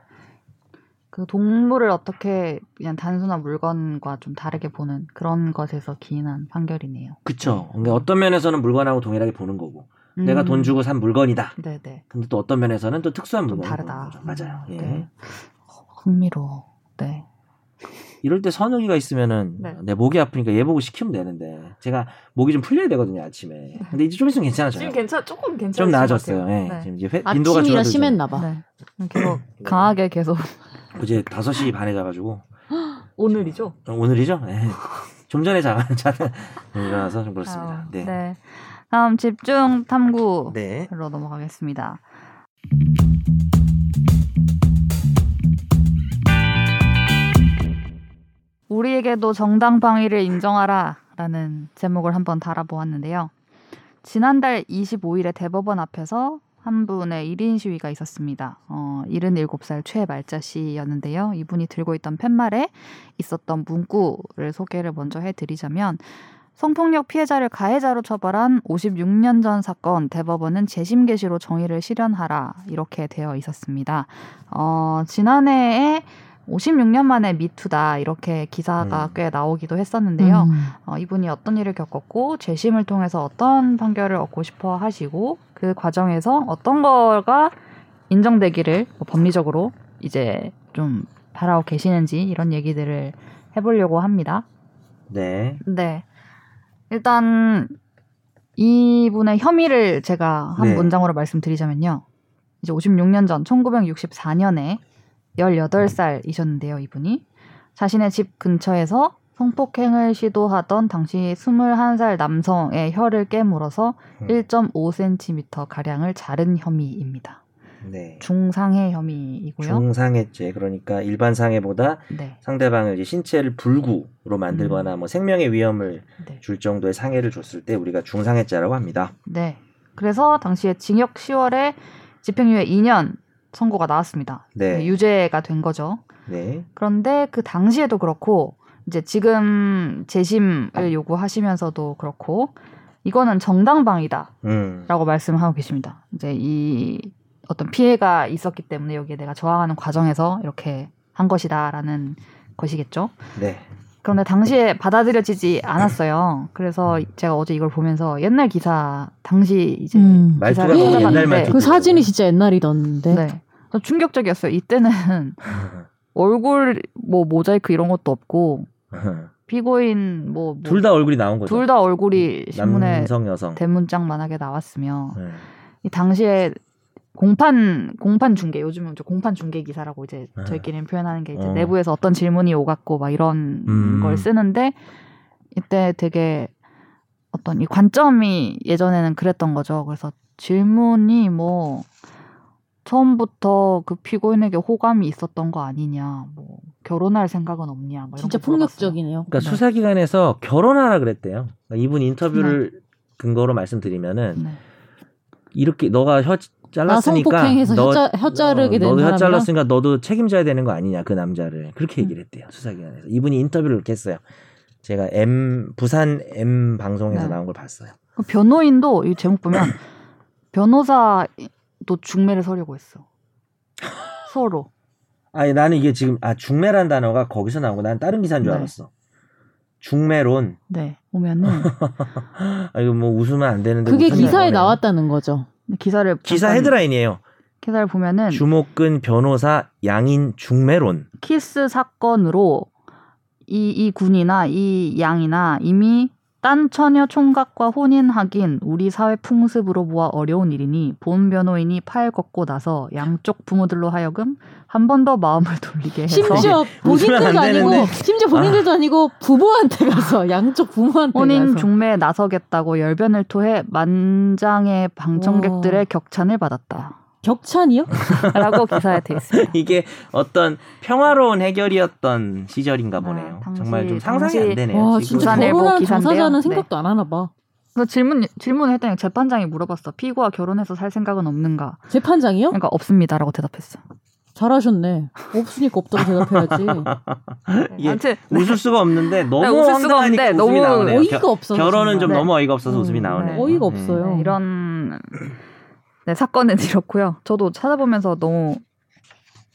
그 동물을 어떻게 그냥 단순한 물건과 좀 다르게 보는 그런 것에서 기인한 판결이네요. 그쵸? 그러니까 어떤 면에서는 물건하고 동일하게 보는 거고 내가 음. 돈 주고 산 물건이다. 네네. 근데 또 어떤 면에서는 또 특수한 좀 물건이 다르다. 맞아요. 예. 네. 흥미로워. 네. 이럴 때 선우기가 있으면은 네. 내 목이 아프니까 얘 보고 시키면 되는데 제가 목이 좀 풀려야 되거든요 아침에. 근데 이제 좀 있으면 괜찮아져요. 괜찮 조금 괜찮 좀 나아졌어요. 예. 네. 지금 이제 회, 빈도가 아침이라 줄어들죠. 심했나 봐. 네. 계속 강하게 계속 어제 5시 반에 자가지고 오늘이죠. 어, 오늘이죠? 예. 좀 전에 자, 자는 일어나서 좀 그렇습니다. 아, 네. 네. 다음 집중 탐구로 네. 넘어가겠습니다. 우리에게도 정당 방위를 인정하라라는 제목을 한번 달아보았는데요. 지난달 25일에 대법원 앞에서 한 분의 1인 시위가 있었습니다. 어, 77살 최말자 씨였는데요. 이분이 들고 있던 팻말에 있었던 문구를 소개를 먼저 해드리자면 성폭력 피해자를 가해자로 처벌한 56년 전 사건 대법원은 재심 개시로 정의를 실현하라 이렇게 되어 있었습니다. 어, 지난해에 56년 만에 미투다 이렇게 기사가 음. 꽤 나오기도 했었는데요. 음. 어, 이분이 어떤 일을 겪었고 재심을 통해서 어떤 판결을 얻고 싶어 하시고 그 과정에서 어떤 거가 인정되기를 뭐 법리적으로 이제 좀 바라고 계시는지 이런 얘기들을 해보려고 합니다. 네. 네. 일단 이분의 혐의를 제가 한 네. 문장으로 말씀드리자면요. 이제 56년 전 1964년에 18살이셨는데요, 이분이. 자신의 집 근처에서 성폭행을 시도하던 당시 21살 남성의 혀를 깨물어서 음. 1.5cm 가량을 자른 혐의입니다. 네. 중상해 혐의이고요. 중상해죄 그러니까 일반 상해보다 네. 상대방을 이제 신체를 불구로 만들거나 뭐 생명의 위험을 네. 줄 정도의 상해를 줬을 때 우리가 중상해죄라고 합니다. 네. 그래서 당시에 징역 10월에 집행유예 2년 선고가 나왔습니다. 네. 유죄가 된 거죠. 네. 그런데 그 당시에도 그렇고 이제 지금 재심을 요구하시면서도 그렇고 이거는 정당방위다라고 음. 말씀하고 계십니다. 이제 이 어떤 피해가 있었기 때문에 여기에 내가 저항하는 과정에서 이렇게 한 것이다라는 것이겠죠. 네. 그런데 당시에 받아들여지지 않았어요. 그래서 제가 어제 이걸 보면서 옛날 기사 당시 이제 음. 기사를 찾아봤는데 말투. 그 사진이 진짜 옛날이던데. 네. 저 충격적이었어요. 이때는 얼굴 뭐 모자이크 이런 것도 없고 피고인 뭐, 뭐둘다 얼굴이 나온 거죠. 둘 다 얼굴이 신문에 남성 여성. 대문짝만하게 나왔으며 네. 이 당시에 공판 공판 중계 요즘은 이제 공판 중계 기사라고 이제 네. 저희끼리는 표현하는 게 이제 어. 내부에서 어떤 질문이 오갔고 막 이런 음. 걸 쓰는데 이때 되게 어떤 이 관점이 예전에는 그랬던 거죠. 그래서 질문이 뭐 처음부터 그 피고인에게 호감이 있었던 거 아니냐, 뭐 결혼할 생각은 없냐, 뭐 이런 진짜. 폭력적이네요. 그러니까 네. 수사기관에서 결혼하라 그랬대요. 그러니까 이분 인터뷰를 근거로 말씀드리면은 네. 이렇게 너가 혀 아, 잘랐으니까 성폭행해서 너, 혀, 자, 혀 자르게 된 너도 혀 잘랐으니까 너도 책임져야 되는 거 아니냐 그 남자를 그렇게 음. 얘기를 했대요 수사기관에서 이분이 인터뷰를 이렇게 했어요. 제가 M 부산 M 방송에서 네. 나온 걸 봤어요. 그 변호인도 이 제목 보면 변호사도 중매를 서려고 했어. 서로. 아니 나는 이게 지금 아 중매란 단어가 거기서 거난 다른 기사인 줄 네. 알았어. 중매론. 네. 보면은 아 이거 뭐 웃으면 안 되는데 그게 기사에 뭐래요. 나왔다는 거죠. 기사를 기사 헤드라인이에요. 기사를 보면은 주목근 변호사 양인 중매론. 키스 사건으로 이, 이 군이나 이 양이나 이미 딴 처녀 총각과 혼인 하긴 우리 사회 풍습으로 보아 어려운 일이니 본 변호인이 팔 걷고 나서 양쪽 부모들로 하여금 한 번 더 마음을 돌리게 해서 심지어 안 본인들도 아니고. 심지어 본인들도 아 니고 부부한테 가서 양쪽 부모한테 혼인 가서 중매에 나서겠다고 열변을 토해 만장의 방청객들의 와. 격찬을 받았다. 격찬이요? 라고 기사에 돼 있습니다. 이게 어떤 평화로운 해결이었던 시절인가 보네요. 아, 당시- 정말 좀 상상이 안 당시- 되네요. 와 지금. 진짜 결혼한 기사인데요. 당사자는 네. 생각도 안 하나 봐. 그래서 질문 질문을 했더니 재판장이 물어봤어. 피고와 결혼해서 살 생각은 없는가? 재판장이요? 그러니까 없습니다라고 대답했어. 잘하셨네. 없으니까 없다고 대답해야지. 이게 아무튼 웃을 수가 없는데 너무 네, 웃을 수가 황당하니까 없는데 웃음이 너무 나오네요. 어이가 겨- 없어. 결혼은 좀 네. 너무 어이가 없어서 음, 웃음이 나오네요. 네. 어이가 네. 없어요. 네, 이런 네, 사건은 이렇고요. 저도 찾아보면서 너무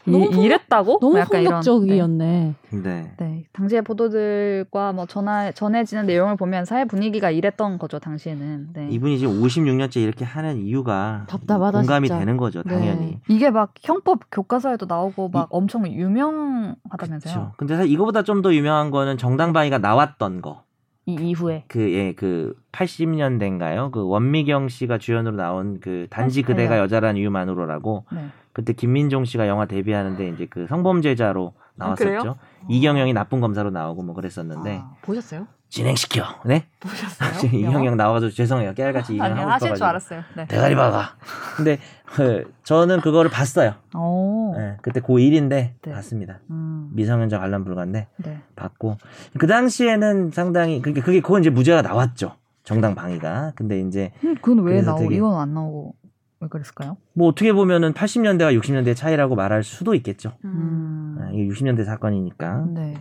이, 너무 폭력- 이랬다고? 너무 약간 폭력적이었네. 네. 네. 네. 당시의 보도들과 뭐 전화 전해지는 내용을 보면 사회 분위기가 이랬던 거죠 당시에는. 네. 이분이 지금 56년째 이렇게 하는 이유가 답답하다, 공감이 진짜. 되는 거죠, 네. 당연히. 이게 막 형법 교과서에도 나오고 막 이- 엄청 유명하다면서요. 그렇죠. 근데 사실 이거보다 좀 더 유명한 거는 정당방위가 나왔던 거. 이 이후에. 그, 예, 그, 80년대인가요? 그 원미경 씨가 주연으로 나온 그 단지 아, 그대가 네. 여자란 이유만으로라고 네. 그때 김민종 씨가 영화 데뷔하는데 이제 그 성범죄자로 아? 나왔었죠. 이경영이 나쁜 검사로 나오고 뭐 그랬었는데 아, 보셨어요? 진행시켜. 네? 보셨어요? 이경영 나와가지고 죄송해요. 깨알같이 얘기하고 하실 줄 싶어가지고. 알았어요. 네. 대가리 박아. 근데 그, 저는 그거를 봤어요. 오. 예, 그때 고1인데 네. 봤습니다. 음. 미성년자 관람 불가인데 네. 봤고 그 당시에는 상당히 그게 그게 그건 이제 무죄가 나왔죠. 정당 방위가. 근데 이제 음, 그건 왜 나오고 되게- 이건 안 나오고 왜 그랬을까요? 뭐 어떻게 보면은 80년대와 60년대 차이라고 말할 수도 있겠죠. 음. 아, 이게 60년대 사건이니까. 네.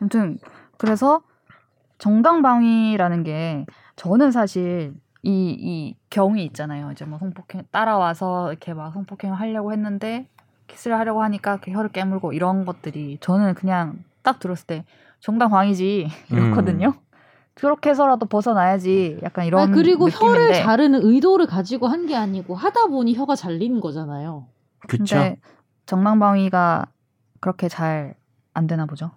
아무튼 그래서 정당방위라는 게 저는 사실 이, 이 경위 있잖아요. 이제 뭐 성폭행 따라와서 이렇게 막 성폭행을 하려고 했는데 키스를 하려고 하니까 이렇게 혀를 깨물고 이런 것들이 저는 그냥 딱 들었을 때 정당방위지 이렇거든요. 그렇게 해서라도 벗어나야지 약간 이런 아, 그리고 혀를 느낌인데. 자르는 의도를 가지고 한 게 아니고 하다 보니 혀가 잘리는 거잖아요. 그쵸. 근데 정당방위가 그렇게 잘 안 되나 보죠.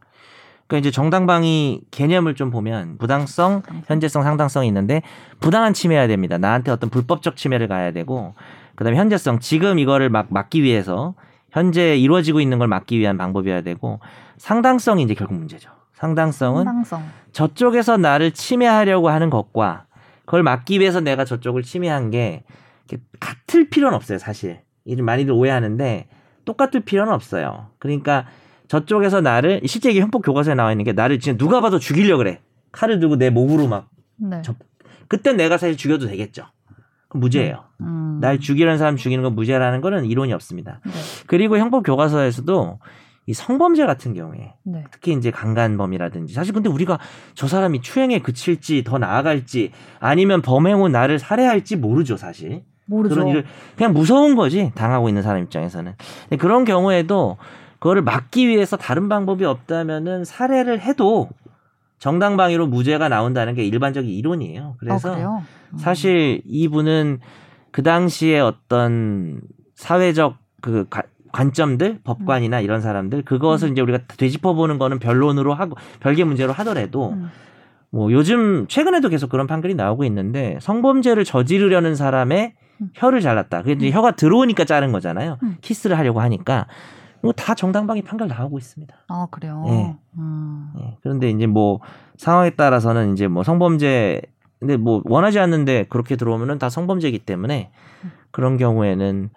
그러니까 이제 정당방위 개념을 좀 보면 부당성, 현재성, 상당성이 있는데 부당한 침해해야 됩니다. 나한테 어떤 불법적 침해를 가야 되고 그다음에 현재성 지금 이거를 막 막기 위해서 현재 이루어지고 있는 걸 막기 위한 방법이어야 되고 상당성이 이제 결국 문제죠. 상당성은 상당성. 저쪽에서 나를 침해하려고 하는 것과 그걸 막기 위해서 내가 저쪽을 침해한 게 같을 필요는 없어요, 사실. 좀 많이들 오해하는데 똑같을 필요는 없어요. 그러니까 저쪽에서 나를 실제 이게 형법 교과서에 나와 있는 게 나를 진짜 누가 봐도 죽이려 그래. 칼을 들고 내 목으로 막 네. 저- 그때 내가 사실 죽여도 되겠죠. 무죄예요. 음. 날 죽이려는 사람 죽이는 건 무죄라는 거는 이론이 없습니다. 네. 그리고 형법 교과서에서도 이 성범죄 같은 경우에 네. 특히 이제 강간범이라든지 사실 근데 우리가 저 사람이 추행에 그칠지 더 나아갈지 아니면 범행 후 나를 살해할지 모르죠 사실 모르죠. 그런 일을 그냥 무서운 거지 당하고 있는 사람 입장에서는 그런 경우에도 그거를 막기 위해서 다른 방법이 없다면은 살해를 해도 정당방위로 무죄가 나온다는 게 일반적인 이론이에요 그래서 아, 그래요? 음. 사실 이분은 그 당시에 어떤 사회적 그 가- 관점들, 법관이나 이런 사람들 그것을 이제 우리가 되짚어 보는 거는 변론으로 하고 별개 문제로 하더라도 음. 뭐 요즘 최근에도 계속 그런 판결이 나오고 있는데 성범죄를 저지르려는 사람의 음. 혀를 잘랐다. 그게 이제 혀가 들어오니까 자른 거잖아요. 음. 키스를 하려고 하니까 다 정당방위 판결 나오고 있습니다. 아 그래요. 예. 음. 예. 그런데 이제 뭐 상황에 따라서는 이제 뭐 성범죄 근데 뭐 원하지 않는데 그렇게 들어오면은 다 성범죄이기 때문에 그런 경우에는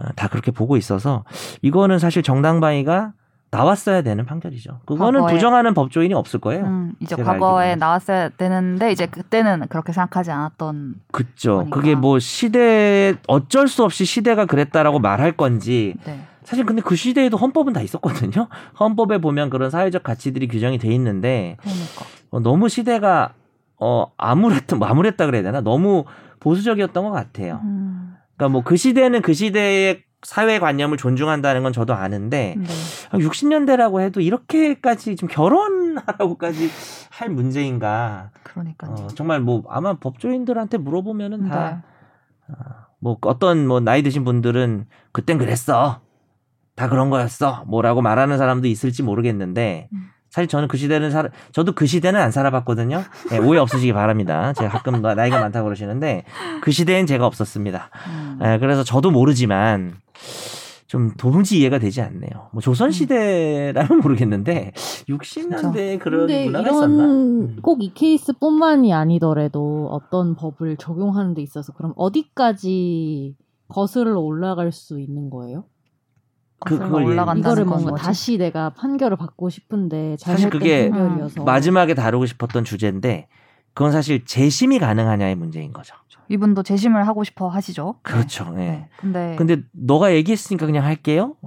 어, 다 그렇게 보고 있어서 이거는 사실 정당방위가 나왔어야 되는 판결이죠. 그거는 과거에. 부정하는 법조인이 없을 거예요. 음, 이제 과거에 알기로는. 나왔어야 되는데 이제 그때는 그렇게 생각하지 않았던 그죠. 그게 뭐 시대 어쩔 수 없이 시대가 그랬다라고 말할 건지 네. 사실 근데 그 시대에도 헌법은 다 있었거든요. 헌법에 보면 그런 사회적 가치들이 규정이 돼 있는데 그러니까 어, 너무 시대가 어 암울했다 뭐 암울했다 그래야 되나 너무 보수적이었던 것 같아요. 음, 그러니까 뭐 그 시대는 그 시대의 사회 관념을 존중한다는 건 저도 아는데 네. 60년대라고 해도 이렇게까지 좀 결혼하라고까지 할 문제인가? 그러니까요. 어, 정말 뭐 아마 법조인들한테 물어보면은 다 네. 뭐 어떤 뭐 나이 드신 분들은 그땐 그랬어. 다 그런 거였어. 뭐라고 말하는 사람도 있을지 모르겠는데 음. 사실 저는 그 시대는 살 저도 그 시대는 안 살아봤거든요. 네, 오해 없으시기 바랍니다. 제가 가끔 나- 나이가 많다고 그러시는데 그 시대엔 제가 없었습니다. 음. 예, 그래서 저도 모르지만 좀 도무지 이해가 되지 않네요. 뭐 조선 시대라면 모르겠는데 60년대에 그런 문화가 있었나? 음. 꼭이 케이스뿐만이 아니더라도 어떤 법을 적용하는 데 있어서 그럼 어디까지 거슬러 올라갈 수 있는 거예요? 그- 거슬러 그걸 올라간다는 이거를 건 뭔가? 다시 내가 판결을 받고 싶은데 사실 잘못된 그게 판결이어서 마지막에 다루고 싶었던 주제인데 그건 사실 재심이 가능하냐의 문제인 거죠. 이분도 재심을 하고 싶어 하시죠. 그렇죠. 예. 네. 근데 근데 너가 얘기했으니까 그냥 할게요.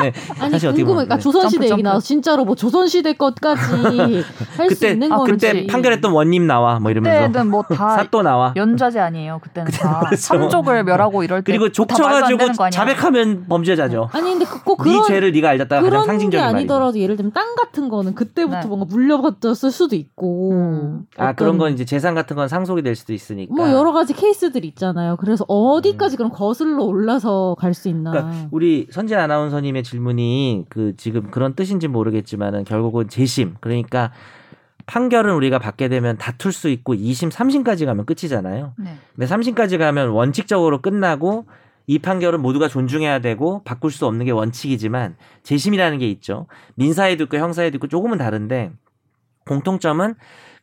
네. 아니 사실 어떻게 궁금해. 그러니까 네. 조선시대 점프, 얘기. 나와서 진짜로 뭐 조선시대 것까지 할 수 있는 아, 거는 그때 판결했던 원님 나와 뭐 이러면서 그때는 뭐다 사또 나와. 연좌제 아니에요. 그때는 다 그렇죠. 삼족을 멸하고 이럴 때 그리고 족다 말도 안 쳐가지고 되는 거 아니야? 자백하면 범죄자죠. 아니 근데 그- 꼭네 그런 죄를 네가 알렸다가 가장 상징적인 말이죠. 아니더라도 예를 들면 땅 같은 거는 그때부터 네. 뭔가 물려받았을 수도 있고 음. 아 그런 건 이제 재산 같은 건 상속이 될 수도 있으니까. 뭐 여러 가지 케이스들이 있잖아요. 그래서 어디까지 그럼 거슬러 올라서 갈 수 있나? 음. 그러니까 우리 선재 아나운서님의 질문이 그 지금 그런 뜻인지 모르겠지만은 결국은 재심 그러니까 판결은 우리가 받게 되면 다툴 수 있고 2심, 3심까지 가면 끝이잖아요. 네. 근데 3심까지 가면 원칙적으로 끝나고 이 판결은 모두가 존중해야 되고 바꿀 수 없는 게 원칙이지만 재심이라는 게 있죠. 민사에도 있고 형사에도 있고 조금은 다른데 공통점은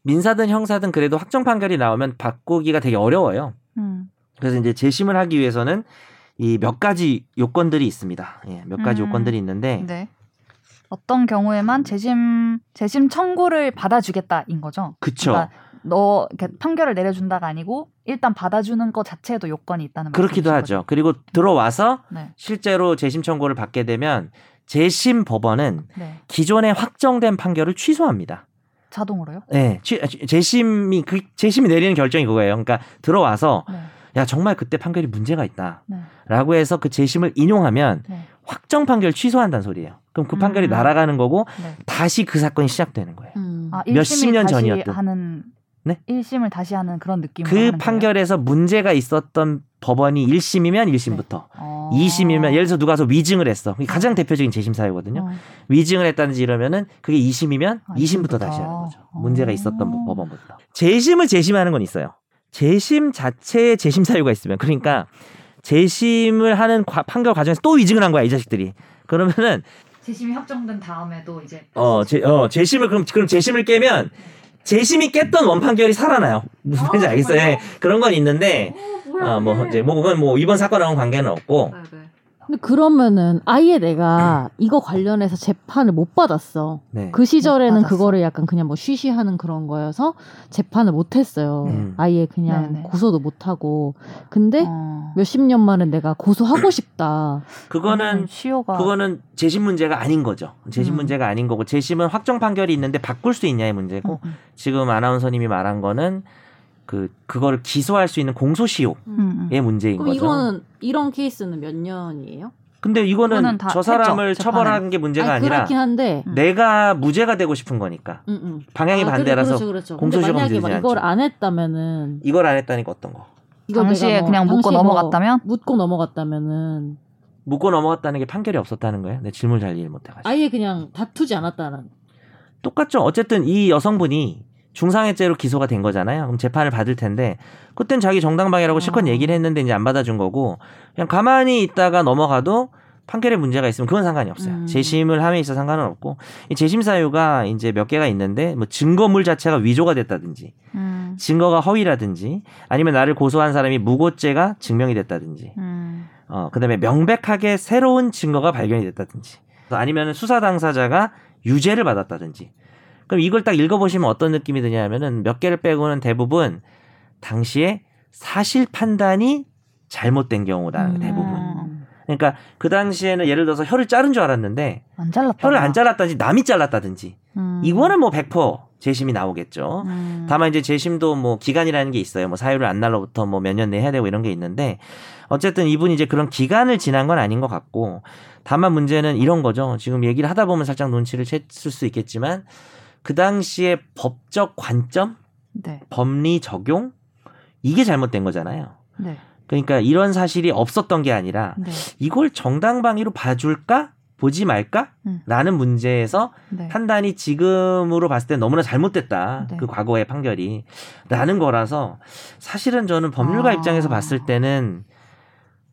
민사든 형사든 그래도 확정 판결이 나오면 바꾸기가 되게 어려워요. 음. 그래서 이제 재심을 하기 위해서는 이 몇 가지 요건들이 있습니다. 예, 몇 가지 음. 요건들이 있는데 네. 어떤 경우에만 재심 재심 청구를 받아주겠다인 거죠. 그쵸. 그러니까 너 이렇게 판결을 내려준다가 아니고 일단 받아주는 것 자체에도 요건이 있다는 그렇기도 말씀이신 하죠. 그리고 들어와서 거죠? 네. 실제로 재심 청구를 받게 되면 재심 법원은 네. 기존에 확정된 판결을 취소합니다. 자동으로요? 네, 취- 재심이 그 재심이 내리는 결정이 그거예요. 그러니까 들어와서 네. 야 정말 그때 판결이 문제가 네. 있다라고 해서 그 재심을 인용하면 네. 확정 판결 취소한다는 소리예요. 그럼 그 판결이 음. 날아가는 거고 네. 다시 그 사건이 시작되는 거예요. 음. 아, 몇십 년 다시 전이었든. 하는 네? 1심을 다시 하는 그런 느낌으로 그 하는 거예요? 판결에서 문제가 있었던 법원이 1심이면 1심부터 어. 2심이면 예를 들어서 누가 서 위증을 했어. 그게 가장 대표적인 재심 사유거든요. 어. 위증을 했다든지 이러면은 그게 2심이면 아, 2심부터 이심부터. 다시 하는 거죠. 어. 문제가 있었던 법원부터. 재심을 재심하는 건 있어요. 재심 자체에 재심 사유가 있으면 그러니까 재심을 하는 과- 판결 과정에서 또 위증을 한 거야 이 자식들이. 그러면은 재심이 확정된 다음에도 이제 어, 재, 어 재심을 그럼 그럼 재심을 깨면 재심이 깼던 원 판결이 살아나요. 무슨 말인지 알겠어요? 예, 그런 건 있는데 어, 뭐 이제 뭐 그건 뭐 이번 사건하고는 관계는 없고 근데 그러면은 아예 내가 이거 관련해서 재판을 못 받았어. 네. 그 시절에는. 그거를 약간 그냥 뭐 쉬쉬하는 그런 거여서 재판을 못 했어요. 음. 아예 그냥 네네. 고소도 못 하고. 근데 어. 몇십 년 만에 내가 고소하고 싶다. 그거는 시효가 그거는 재심 문제가 아닌 거죠. 재심 음. 문제가 아닌 거고 재심은 확정 판결이 있는데 바꿀 수 있냐의 문제고 음, 지금 아나운서님이 말한 거는 그 그거를 기소할 수 있는 공소시효의 음, 음. 문제인 그럼 거죠. 이거는 이런 케이스는 몇 년이에요? 근데 이거는 저 사람을 했죠, 처벌하는 게 문제가 아니, 아니라 그렇긴 한데. 음. 내가 무죄가 되고 싶은 거니까 음, 음. 방향이 아, 반대라서 그렇죠, 그렇죠. 공소시효가 막 문제되지 이걸. 안 했다면은 이걸 안 했다니까 어떤 거? 당시에 뭐 그냥 묻고 당시에 뭐 넘어갔다면 묻고 넘어갔다면은 묻고 넘어갔다는 게 판결이 없었다는 거예요. 내 질문 잘 이해 못해가지고. 아예 그냥 다투지 않았다는. 똑같죠. 어쨌든 이 여성분이 중상해죄로 기소가 된 거잖아요. 그럼 재판을 받을 텐데 그땐 자기 정당방위라고 실컷 아. 얘기를 했는데 이제 안 받아준 거고 그냥 가만히 있다가 넘어가도 판결에 문제가 있으면 그건 상관이 없어요. 음. 재심을 함에 있어 상관은 없고 이 재심 사유가 이제 몇 개가 있는데 뭐 증거물 자체가 위조가 됐다든지 음. 증거가 허위라든지 아니면 나를 고소한 사람이 무고죄가 증명이 됐다든지 음. 어 그다음에 명백하게 새로운 증거가 발견이 됐다든지 아니면 수사 당사자가 유죄를 받았다든지 그럼 이걸 딱 읽어보시면 어떤 느낌이 드냐면은 몇 개를 빼고는 대부분 당시에 사실 판단이 잘못된 경우다 음. 대부분 그러니까 그 당시에는 예를 들어서 혀를 자른 줄 알았는데 안 잘랐다. 혀를 안 잘랐다든지 남이 잘랐다든지 음. 이거는 뭐 100% 재심이 나오겠죠. 음. 다만 이제 재심도 뭐 기간이라는 게 있어요. 뭐 사유를 안 날로부터 뭐 몇 년 내에 해야 되고 이런 게 있는데 어쨌든 이분이 이제 그런 기간을 지난 건 아닌 것 같고 다만 문제는 이런 거죠. 지금 얘기를 하다 보면 살짝 눈치를 챘을 수 있겠지만 그 당시에 법적 관점, 네. 법리 적용 이게 잘못된 거잖아요. 네. 그러니까 이런 사실이 없었던 게 아니라 네. 이걸 정당방위로 봐줄까 보지 말까? 음. 라는 문제에서 네. 판단이 지금으로 봤을 때 너무나 잘못됐다. 네. 그 과거의 판결이. 라는 거라서 사실은 저는 법률가 아. 입장에서 봤을 때는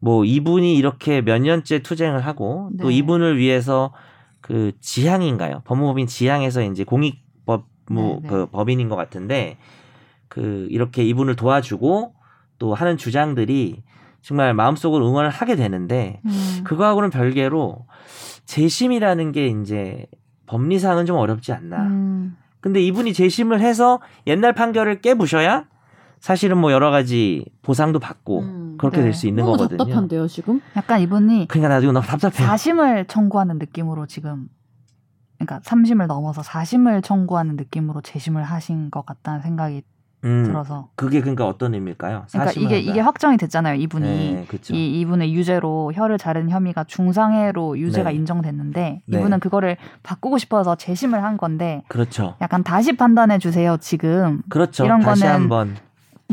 뭐 이분이 이렇게 몇 년째 투쟁을 하고 또 네. 이분을 위해서 그 지향인가요? 법무법인 지향에서 이제 공익법 무 네, 네. 그 법인인 것 같은데 그 이렇게 이분을 도와주고 또 하는 주장들이 정말 마음속으로 응원을 하게 되는데 음. 그거하고는 별개로 재심이라는 게 이제 법리상은 좀 어렵지 않나. 음. 근데 이분이 재심을 해서 옛날 판결을 깨부셔야 사실은 뭐 여러 가지 보상도 받고 음, 그렇게 네. 될수 있는 너무 거거든요. 답답한데요 지금? 약간 이분이 그러니까 나도 이거 너무 답답해요. 사심을 청구하는 느낌으로 지금 그러니까 삼심을 넘어서 사심을 청구하는 느낌으로 재심을 하신 것 같다는 생각이 음, 들어서 그게 그러니까 어떤 의미일까요? 그러니까 이게 한다. 이게 확정이 됐잖아요 이분이 네, 그렇죠. 이 이분의 유죄로 혀를 자른 혐의가 중상해로 유죄가 네. 인정됐는데 네. 이분은 그거를 바꾸고 싶어서 재심을 한 건데 그렇죠. 약간 다시 판단해 주세요 지금 그렇죠. 이런 다시 거는 한번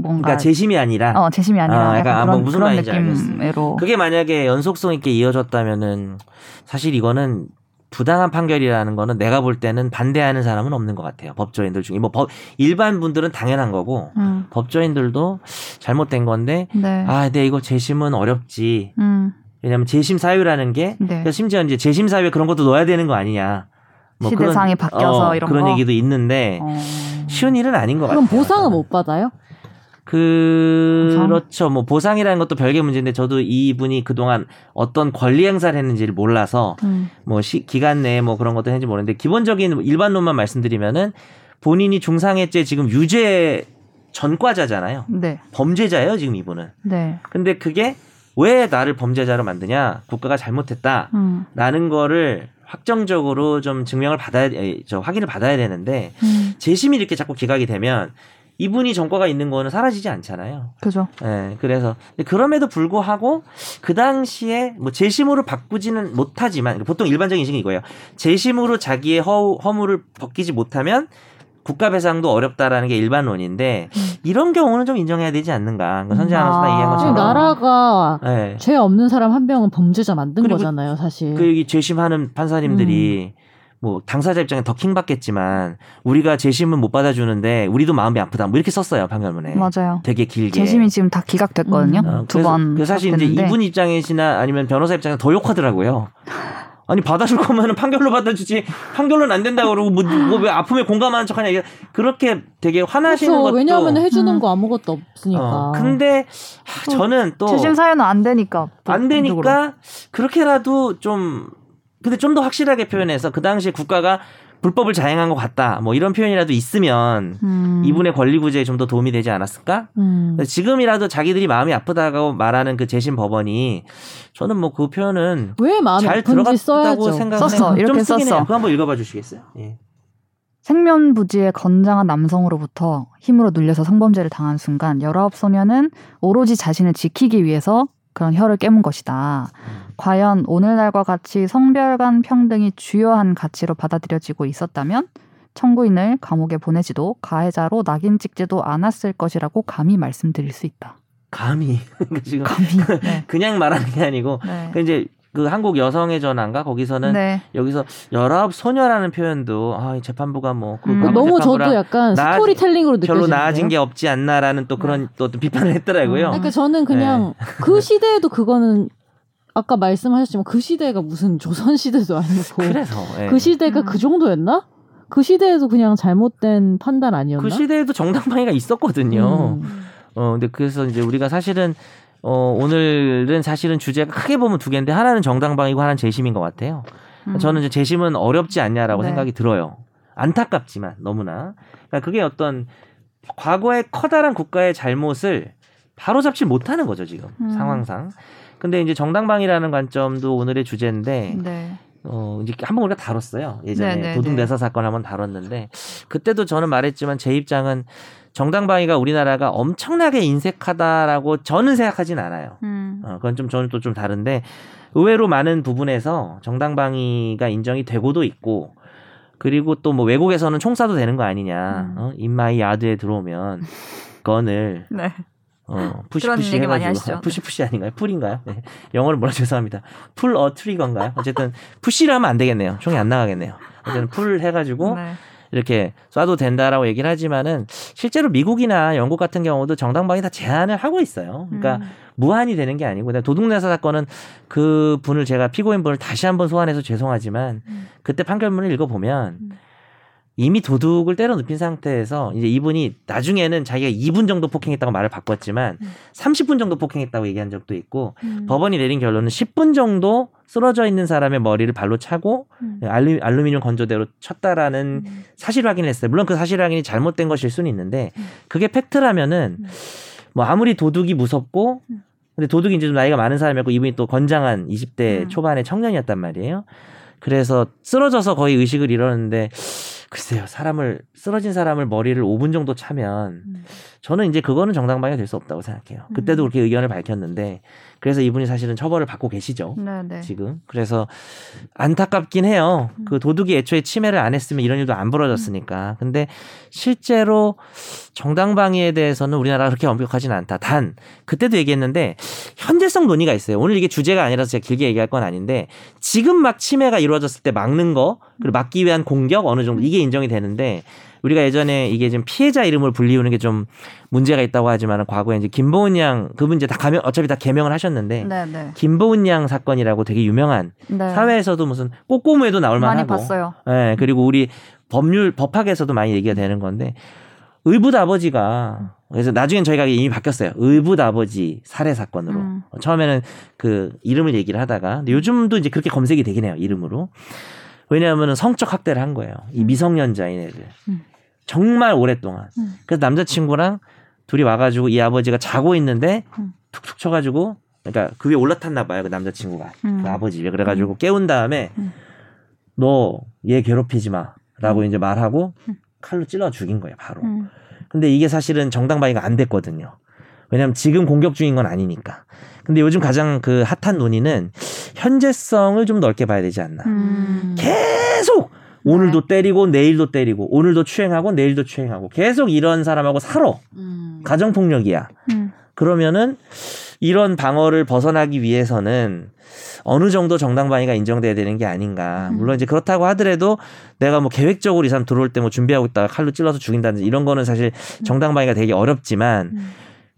뭔가 그러니까 재심이 아니라 어 재심이 아니라 아, 약간, 약간 그런, 뭐 무슨 그런. 느낌으로 그게 만약에 연속성 있게 이어졌다면은 사실 이거는 부당한 판결이라는 거는 내가 볼 때는 반대하는 사람은 없는 것 같아요. 법조인들 중에 뭐 법, 일반 분들은 당연한 거고 음, 법조인들도 잘못된 건데 네. 아, 근데 이거 재심은 어렵지. 음, 왜냐면 재심 사유라는 게 네. 그러니까 심지어 이제 재심 사유에 그런 것도 넣어야 되는 거 아니냐. 뭐 시대상이 바뀌어서 어, 이런 그런 거? 얘기도 있는데 어. 쉬운 일은 아닌 것 그럼 같아요. 보상은 저는. 못 받아요? 그렇죠. 뭐 보상이라는 것도 별개 문제인데 저도 이분이 그동안 어떤 권리 행사를 했는지를 몰라서 음, 뭐 시, 기간 내에 뭐 그런 것도 했는지 모르는데 기본적인 일반론만 말씀드리면은 본인이 중상해죄 지금 유죄 전과자잖아요. 네, 범죄자예요, 지금 이분은. 네, 근데 그게 왜 나를 범죄자로 만드냐? 국가가 잘못했다. 음, 라는 거를 확정적으로 좀 증명을 받아야 에, 저 확인을 받아야 되는데 음, 재심이 이렇게 자꾸 기각이 되면 이분이 전과가 있는 거는 사라지지 않잖아요. 그죠. 예, 그래서 근데 그럼에도 불구하고 그 당시에 뭐 재심으로 바꾸지는 못하지만 보통 일반적인 인식이 이거예요. 재심으로 자기의 허, 허물을 벗기지 못하면 국가 배상도 어렵다라는 게 일반론인데 음. 이런 경우는 좀 인정해야 되지 않는가. 그 선재 음. 아나운서가 아. 얘기한 것처럼. 나라가 예. 죄 없는 사람 한 명은 범죄자 만든 거잖아요, 사실. 그 여기 재심하는 판사님들이 뭐 당사자 입장에 더 킹 받겠지만 우리가 재심은 못 받아주는데 우리도 마음이 아프다. 뭐 이렇게 썼어요 판결문에. 맞아요. 되게 길게. 재심이 지금 다 기각됐거든요. 음. 어, 두 그래서- 번. 그래서 사실 이제. 이분 입장이시나 아니면 변호사 입장에 더 욕하더라고요. 아니 받아줄 거면은 판결로 받아주지 판결로는 안 된다고 그러고 뭐 왜 아픔에 공감하는 척하냐 이게 그렇게 되게 화나시는 그렇죠. 것도 왜냐하면 해주는 음. 거 아무것도 없으니까. 어, 근데 하, 저는 또 재심 사유는 안 되니까. 또 안. 되니까 그렇게라도 좀 근데 좀 더 확실하게 표현해서 그 당시에 국가가 불법을 자행한 것 같다 뭐 이런 표현이라도 있으면 음. 이분의 권리 구제에 좀 더 도움이 되지 않았을까? 음. 지금이라도 자기들이 마음이 아프다고 말하는 그 재심 법원이 저는 뭐 그 표현은 왜 마음에 잘. 들어갔다고 생각해요. 썼어. 이렇게 썼어. 그거 한번 읽어봐 주시겠어요? 예. 생면부지의 건장한 남성으로부터 힘으로 눌려서 성범죄를 당한 순간 19소년은 오로지 자신을 지키기 위해서 그런 혀를 깨문 것이다. 과연 오늘날과 같이 성별 간 평등이 주요한 가치로 받아들여지고 있었다면 청구인을 감옥에 보내지도 가해자로 낙인 찍지도 않았을 것이라고 감히 말씀드릴 수 있다. 감히 그러니까 지금 감히. 네. 그냥 말하는 게 아니고 네. 그 이제 그 한국 여성의 전화인가 거기서는 네. 여기서 열아홉 소녀라는 표현도 아, 재판부가 뭐그 음. 너무 저도 약간 스토리텔링으로 느껴 별로 나아진 게 없지 않나라는 또 그런 네. 또, 또 비판을 했더라고요. 음. 그러니까 저는 그냥 네. 그 시대에도 그거는 아까 말씀하셨지만 그 시대가 무슨 조선 시대도 아니고 그래서 네. 그 시대가 음. 그 정도였나? 그 시대에도 그냥 잘못된 판단 아니었나? 그 시대에도 정당방위가 있었거든요. 음. 어 근데 그래서 이제 우리가 사실은 어 오늘은 사실은 주제가 크게 보면 두 개인데 하나는 정당방위고 하나는 재심인 것 같아요. 음. 저는 이제 재심은 어렵지 않냐라고 네. 생각이 들어요. 안타깝지만 너무나 그러니까 그게 어떤 과거의 커다란 국가의 잘못을 바로잡지 못하는 거죠 지금 음. 상황상. 근데 이제 정당방위라는 관점도 오늘의 주제인데 네. 어 이제 한 번 우리가 다뤘어요 예전에 네, 네 도둑 네. 내사 사건 한번 다뤘는데 그때도 저는 말했지만 제 입장은 정당방위가 우리나라가 엄청나게 인색하다라고 저는 생각하진 않아요. 음. 어, 그건 좀 저는 또 좀 다른데 의외로 많은 부분에서 정당방위가 인정이 되고도 있고 그리고 또 뭐 외국에서는 총 쏴도 되는 거 아니냐. 음. 어? in my yard에 들어오면 gun을 네. 어, push push 해가지고 push push 아닌가요? pull인가요? 네. 영어를 뭐라 죄송합니다. pull a trigger인가요? 어쨌든 push를 하면 안 되겠네요. 총이 안 나가겠네요. 어쨌든 pull 해가지고 네. 이렇게 쏴도 된다라고 얘기를 하지만은 실제로 미국이나 영국 같은 경우도 정당방위 다 제한을 하고 있어요. 그러니까 음. 무한이 되는 게 아니고 도둑뇌사 사건은 그 분을 제가 피고인 분을 다시 한번 소환해서 죄송하지만 음. 그때 판결문을 읽어보면 음. 이미 도둑을 때려 눕힌 상태에서 이제 이분이 나중에는 자기가 2분 정도 폭행했다고 말을 바꿨지만 음. 30분 정도 폭행했다고 얘기한 적도 있고 음. 법원이 내린 결론은 10분 정도 쓰러져 있는 사람의 머리를 발로 차고 음. 알루, 알루미늄 건조대로 쳤다라는 음. 사실 확인을 했어요. 물론 그 사실 확인이 잘못된 것일 수는 있는데 음. 그게 팩트라면은 음. 뭐 아무리 도둑이 무섭고 근데 도둑이 이제 좀 나이가 많은 사람이었고 이분이 또 건장한 20대 초반의 청년이었단 말이에요. 그래서 쓰러져서 거의 의식을 잃었는데 글쎄요, 사람을 쓰러진 사람을 머리를 5분 정도 차면 음. 저는 이제 그거는 정당방위가 될수 없다고 생각해요. 그때도 음. 그렇게 의견을 밝혔는데 그래서 이분이 사실은 처벌을 받고 계시죠. 네네. 네. 지금. 그래서 안타깝긴 해요. 음. 그 도둑이 애초에 침해를 안 했으면 이런 일도 안 벌어졌으니까. 음. 근데 실제로 정당방위에 대해서는 우리나라가 그렇게 엄격하진 않다. 단 그때도 얘기했는데 현재성 논의가 있어요. 오늘 이게 주제가 아니라서 제가 길게 얘기할 건 아닌데 지금 막 침해가 이루어졌을 때 막는 거 그리고 막기 위한 공격 어느 정도 이게 인정이 되는데 우리가 예전에 이게 좀 피해자 이름을 불리우는 게 좀 문제가 있다고 하지만 과거에 이제 김보은 양 그분 이제 다 가명 어차피 다 개명을 하셨는데 네네. 네. 김보은 양 사건이라고 되게 유명한 네. 사회에서도 무슨 꼬꼬무에도 나올 만하고 많이 봤어요. 네, 그리고 우리 법률 법학에서도 많이 얘기가 되는 건데 의붓 아버지가 그래서 나중엔 저희가 이미 바뀌었어요. 의붓 아버지 살해 사건으로 음. 처음에는 그 이름을 얘기를 하다가 요즘도 이제 그렇게 검색이 되긴 해요 이름으로. 왜냐하면 성적 학대를 한 거예요. 이 음. 미성년자인 애들. 음. 정말 오랫동안. 음. 그래서 남자친구랑 둘이 와가지고 이 아버지가 자고 있는데 음. 툭툭 쳐가지고 그러니까 그 위에 올라탔나 봐요 그 남자친구가 음. 그 아버지 왜 그래가지고 음. 깨운 다음에 너 얘 괴롭히지 마 라고 이제 말하고 칼로 찔러 죽인 거예요 바로. 근데 이게 사실은 정당 방위가 안 됐거든요. 왜냐하면 지금 공격 중인 건 아니니까. 근데 요즘 가장 그 핫한 논의는 현재성을 좀 넓게 봐야 되지 않나. 음. 계속 오늘도 네. 때리고 내일도 때리고 오늘도 추행하고 내일도 추행하고 계속 이런 사람하고 살아. 음. 가정 폭력이야. 음. 그러면은 이런 방어를 벗어나기 위해서는 어느 정도 정당방위가 인정돼야 되는 게 아닌가. 음. 물론 이제 그렇다고 하더라도 내가 뭐 계획적으로 이 사람 들어올 때 뭐 준비하고 있다가 칼로 찔러서 죽인다든지 이런 거는 사실 음. 정당방위가 되게 어렵지만 음.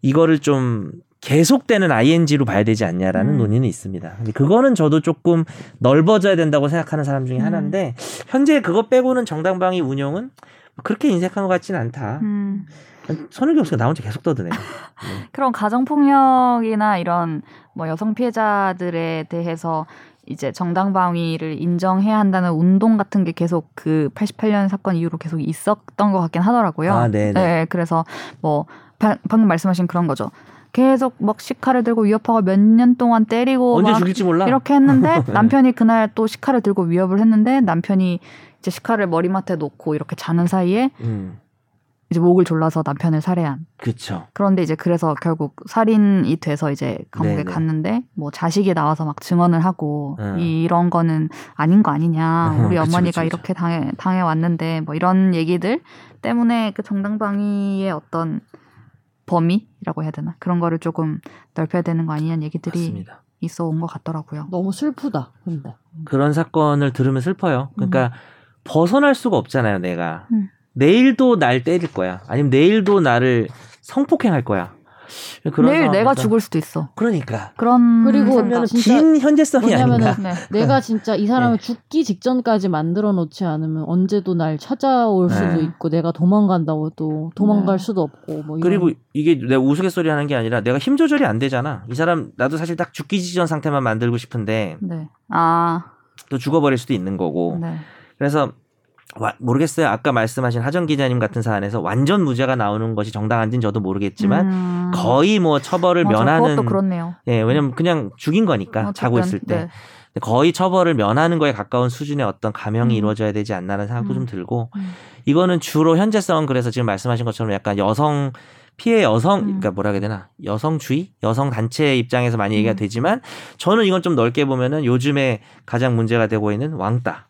이거를 좀 계속되는 ING로 봐야 되지 않냐라는 음. 논의는 있습니다. 근데 그거는 저도 조금 넓어져야 된다고 생각하는 사람 중에 음. 하나인데 현재 그것 빼고는 정당방위 운영은 그렇게 인색한 것 같지는 않다. 음. 손흥경 씨가 나온 지 계속 떠드네요. 네. 그런 가정폭력이나 이런 뭐 여성 피해자들에 대해서 이제 정당 방위를 인정해야 한다는 운동 같은 게 계속 그 88년 사건 이후로 계속 있었던 것 같긴 하더라고요. 아, 네네. 네, 그래서 뭐 방금 말씀하신 그런 거죠. 계속 막 시카를 들고 위협하고 몇 년 동안 때리고 언제 죽일지 몰라 이렇게 했는데 네. 남편이 그날 또 시카를 들고 위협을 했는데 남편이 이제 시카를 머리맡에 놓고 이렇게 자는 사이에 음. 이제 목을 졸라서 남편을 살해한. 그렇죠. 그런데 이제 그래서 결국 살인이 돼서 이제 감옥에 네네. 갔는데 뭐 자식이 나와서 막 증언을 하고 음. 이런 거는 아닌 거 아니냐. 우리 어머니가 그쵸, 그쵸, 이렇게 당해 당해 왔는데 뭐 이런 얘기들 때문에 그 정당방위의 어떤 범위라고 해야 되나 그런 거를 조금 넓혀야 되는 거 아니냐는 얘기들이 맞습니다. 있어 온 것 같더라고요. 너무 슬프다. 근데 그런 사건을 들으면 슬퍼요. 그러니까 음. 벗어날 수가 없잖아요, 내가. 음. 내일도 날 때릴 거야. 아니면 내일도 나를 성폭행할 거야. 내일 내가 죽을 수도 있어. 그러니까. 그런 그리고 긴 현재성이 아닌가. 네. 내가 진짜 이 사람을 네. 죽기 직전까지 만들어 놓지 않으면 언제도 날 찾아올 수도 네. 있고 내가 도망간다고 또 도망갈 네. 수도 없고 뭐 그리고 이게 내가 우스갯소리 하는 게 아니라 내가 힘 조절이 안 되잖아. 이 사람 나도 사실 딱 죽기 직전 상태만 만들고 싶은데. 네. 아. 또 죽어버릴 수도 있는 거고. 네. 그래서 와, 모르겠어요. 아까 말씀하신 하정 기자님 같은 사안에서 완전 무죄가 나오는 것이 정당한지는 저도 모르겠지만 음. 거의 뭐 처벌을 맞아, 면하는 그렇네요. 예, 왜냐면 그냥 죽인 거니까 어쨌든, 자고 있을 때. 네. 거의 처벌을 면하는 거에 가까운 수준의 어떤 감형이 음. 이루어져야 되지 않나라는 생각도 음. 좀 들고 음. 이거는 주로 현재성은 그래서 지금 말씀하신 것처럼 약간 여성 피해 여성 음. 그러니까 뭐라 해야 되나 여성주의 여성 단체 입장에서 많이 얘기가 음. 되지만 저는 이건 좀 넓게 보면은 요즘에 가장 문제가 되고 있는 왕따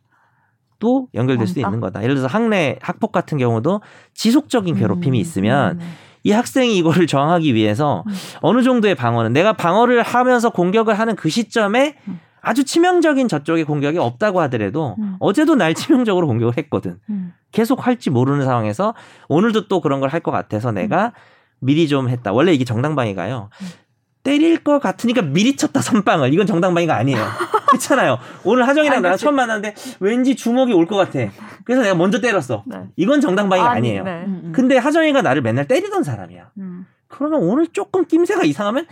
또 연결될 수 있는 거다. 예를 들어서 학내 학폭 같은 경우도 지속적인 괴롭힘이 음, 있으면 음, 음. 이 학생이 이거를 정하기 위해서 음. 어느 정도의 방어는 내가 방어를 하면서 공격을 하는 그 시점에 음. 아주 치명적인 저쪽의 공격이 없다고 하더라도 음. 어제도 날 치명적으로 공격을 했거든. 계속 할지 모르는 상황에서 오늘도 또 그런 걸 할 것 같아서 내가 미리 좀 했다. 원래 이게 정당방위가요. 때릴 것 같으니까 미리 쳤다 선빵을 이건 정당방위가 아니에요. 그렇잖아요. 오늘 하정이랑 나랑 처음 만났는데 왠지 주먹이 올 것 같아. 그래서 내가 먼저 때렸어. 네. 이건 정당방위가 아니, 에요 네. 음, 음. 근데 하정이가 나를 맨날 때리던 사람이야. 음. 그러면 오늘 조금 낌새가 이상하면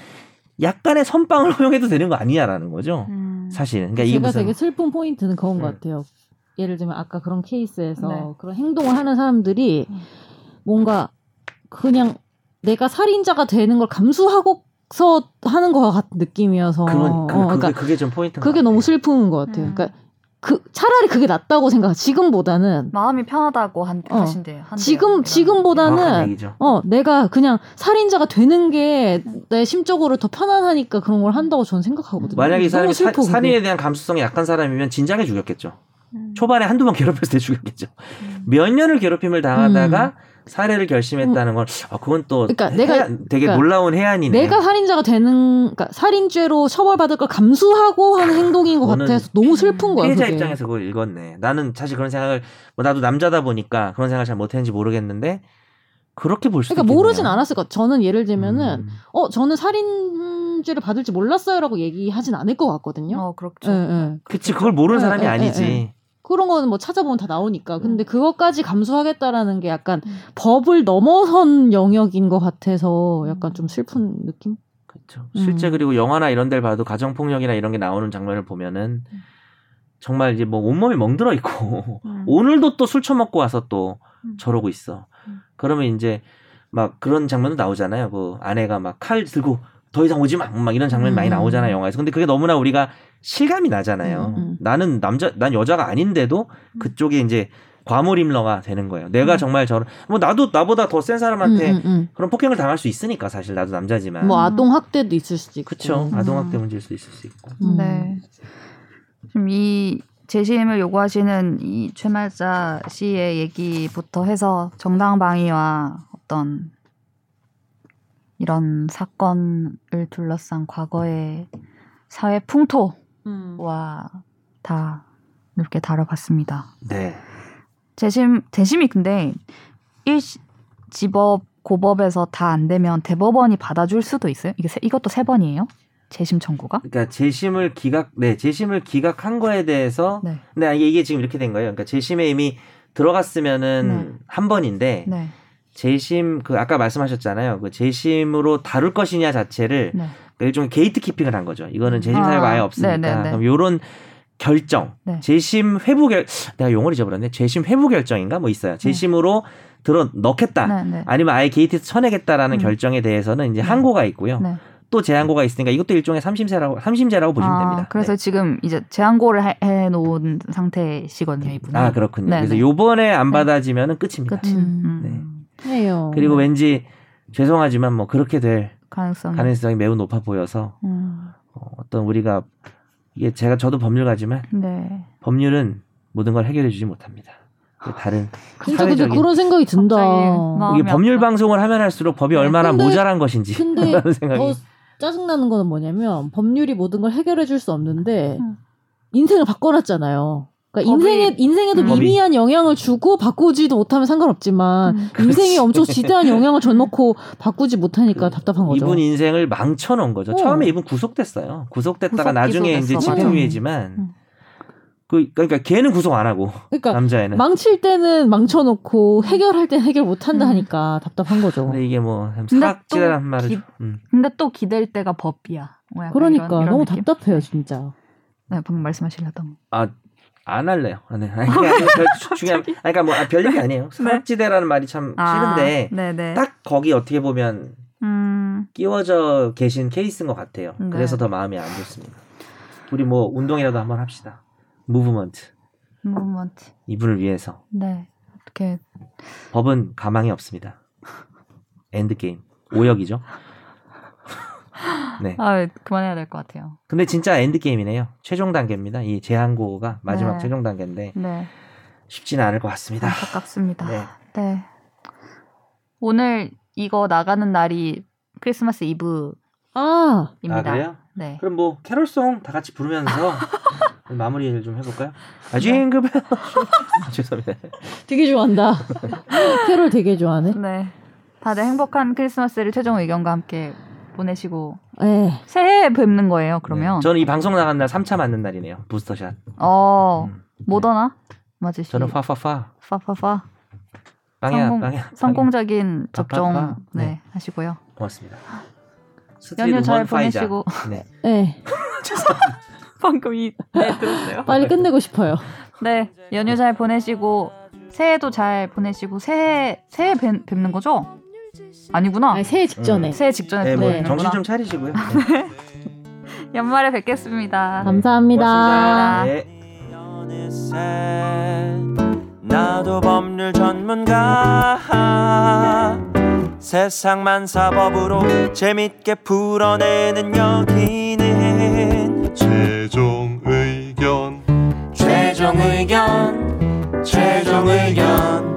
약간의 선빵을 허용해도 되는 거 아니냐라는 거죠. 음. 사실은. 그러니까 제가 되게 슬픈 포인트는 그건 것 음. 같아요. 예를 들면 아까 그런 케이스에서 네. 그런 행동을 하는 사람들이 음. 뭔가 그냥 내가 살인자가 되는 걸 감수하고 서 하는 것 같은 느낌이어서 그건, 그, 어, 그러니까 그게 좀 포인트 그게 너무 슬픈 것 같아요. 음. 그러니까 그 차라리 그게 낫다고 생각. 지금보다는 마음이 편하다고 한, 어. 하신대요. 한대요. 지금 지금보다는 어 내가 그냥 살인자가 되는 게 내 심적으로 더 편안하니까 그런 걸 한다고 저는 생각하거든요. 만약에 이 사람이 슬퍼, 사, 살인에 대한 감수성이 약한 사람이면 진작에 죽였겠죠. 음. 초반에 한두 번 괴롭혔을 때 죽였겠죠. 음. 몇 년을 괴롭힘을 당하다가 음. 사례를 결심했다는 건 아, 그건 또 그러니까 내가 해안, 되게 그러니까 놀라운 해안이네. 내가 살인자가 되는 그러니까 살인죄로 처벌받을 걸 감수하고 하는 행동인 것 같아서 너무 슬픈 거야. 피해자 그게. 입장에서 그걸 읽었네. 나는 사실 그런 생각을 뭐 나도 남자다 보니까 그런 생각을 잘 못했는지 모르겠는데 그렇게 볼 수도 그러니까 모르진 않았을 것. 저는 예를 들면은 음. 어 저는 살인죄를 받을지 몰랐어요라고 얘기하진 않을 것 같거든요. 어 그렇죠. 예, 예. 그치 그걸 모르는 예, 사람이 예, 아니지. 예, 그런 거는 뭐 찾아보면 다 나오니까. 음. 근데 그것까지 감수하겠다라는 게 약간 음. 법을 넘어선 영역인 것 같아서 약간 좀 슬픈 느낌? 그렇죠. 실제 음. 그리고 영화나 이런 데를 봐도 가정 폭력이나 이런 게 나오는 장면을 보면은 음. 정말 이제 뭐 온몸이 멍들어 있고 음. 오늘도 또 술 처먹고 와서 또 저러고 있어. 그러면 이제 막 그런 장면도 나오잖아요. 그 아내가 막 칼 들고 더 이상 오지 마. 막 이런 장면이 많이 나오잖아요, 영화에서. 근데 그게 너무나 우리가 실감이 나잖아요. 음, 음. 나는 남자, 난 여자가 아닌데도 음. 그쪽에 이제 과몰입러가 되는 거예요. 내가 음. 정말 저런 뭐 나도 나보다 더 센 사람한테 음, 음, 그런 폭행을 당할 수 있으니까 사실 나도 남자지만 뭐 아동 학대도 있을 수도 있고 그렇죠. 아동 학대 문제일 수도 있을 수 있고. 네. 지금 이 재심을 요구하시는 이 최말자 씨의 얘기부터 해서 정당방위와 어떤 이런 사건을 둘러싼 과거의 사회 풍토 음. 와 다 이렇게 다뤄봤습니다. 네. 재심 재심이 근데 1 지법 고법에서 다 안 되면 대법원이 받아줄 수도 있어요. 이게 세, 이것도 세 번이에요? 재심 청구가? 그러니까 재심을 기각, 네, 재심을 기각한 거에 대해서, 네, 네 이게 지금 이렇게 된 거예요. 그러니까 재심에 이미 들어갔으면은 네. 한 번인데, 네. 재심 그 아까 말씀하셨잖아요. 그 재심으로 다룰 것이냐 자체를 네. 일종의 gatekeeping을 한 거죠. 이거는 재심 사유가 아, 예 없으니까. 네네네. 네. 그럼 요런 결정, 네. 재심 회부 결 내가 용어를 잊어버렸네. 재심 회부 결정인가 뭐 있어요. 재심으로 네. 들어 넣겠다. 네, 네. 아니면 아예 게이트에서 쳐내겠다라는 음. 결정에 대해서는 이제 항고가 있고요. 네. 또 재항고가 있으니까 이것도 일종의 삼심제라고 삼심제라고 보시면 아, 됩니다. 그래서 네. 지금 이제 재항고를 해, 해 놓은 상태시거든요, 이분. 아 그렇군요. 그래서 요번에 안 받아지면은 끝입니다. 끝. 음. 네. 해요. 그리고 왠지 죄송하지만 뭐 그렇게 될 가능성이, 가능성이 매우 높아 보여서 음. 어, 어떤 우리가 이게 제가 저도 법률가지만 네. 법률은 모든 걸 해결해 주지 못합니다. 그 다른 진짜 근데 그런 생각이 든다. 이게 법률 방송을 하면 할수록 법이 네, 얼마나 근데, 모자란 것인지 근데 생각이. 어, 짜증나는 거는 뭐냐면 법률이 모든 걸 해결해 줄 수 없는데 음. 인생을 바꿔놨잖아요. 그러니까 인생에 인생에도 음. 미미한 영향을 주고 바꾸지도 못하면 상관없지만 음. 인생에 엄청 지대한 영향을 줘놓고 바꾸지 못하니까 답답한 거죠. 이분 인생을 망쳐놓은 거죠. 어. 처음에 이분 구속됐어요. 구속됐다가 구속 나중에 이제 기소됐어. 집행유예지만 음. 그 그러니까 걔는 구속 안 하고 그러니까 남자애는. 망칠 때는 망쳐놓고 해결할 땐 해결 못 한다 음. 하니까 답답한 거죠. 근데 이게 뭐또 말을 기- 좀- 음. 근데 또 기댈 때가 법이야. 뭐 그러니까 이런, 이런 너무 느낌? 답답해요 진짜. 네, 방금 말씀하시려던. 안 할래요. 아, 네. 아니, 별 중요한. 아니, 그러니까 뭐 아, 별얘기 아니에요. 사악지대라는 말이 참 싫은데 아, 네네. 딱 거기 어떻게 보면 음, 끼워져 계신 케이스인 것 같아요. 네. 그래서 더 마음이 안 좋습니다. 우리 뭐 운동이라도 한번 합시다. 무브먼트 무브먼트. 이분을 위해서 네. 어떻게 법은 가망이 없습니다. Endgame 오역이죠. 네. 아 그만해야 될 것 같아요. 근데 진짜 endgame이네요. 최종 단계입니다. 이 재항고가 마지막 네. 최종 단계인데 네. 쉽지는 않을 것 같습니다. 안타깝습니다. 네. 네. 오늘 이거 나가는 날이 크리스마스 이브입니다. 아아 그래요? 네. 그럼 뭐 캐롤송 다 같이 부르면서 마무리를 좀 해볼까요? 아 네. jingle bell 아, 죄송합니다. 되게 좋아한다. 캐롤 되게 좋아하네. 네. 다들 행복한 크리스마스를 최종 의견과 함께 보내시고 에 새해에 뵙는 거예요. 그러면 네. 저는 이 방송 나간 날 3차 맞는 날이네요. 부스터샷. 어 음. 모더나 맞으시. 저는 파파파. 파파파 빵야 성공- 빵야. 성공적인 접종 파파파. 네, 네. 하시고요. 고맙습니다. 연휴 잘. 보내시고 네. 에, 방금 이 네, 들었어요. 빨리 끝내고 싶어요. 네 연휴 잘 보내시고 새해도 잘 보내시고 새해 새해 뵙, 뵙는 거죠? 아니구나. 아니, 새해 직전에. 음. 새해 직전에 네, 또 뭐. 정신 좀 차리시고요. 네. 연말에 뵙겠습니다. 감사합니다. 네. 어느새 나도 법률 전문가 세상만 사법으로 재밌게 풀어내는 여기는 최종 의견 최종 의견 최종 의견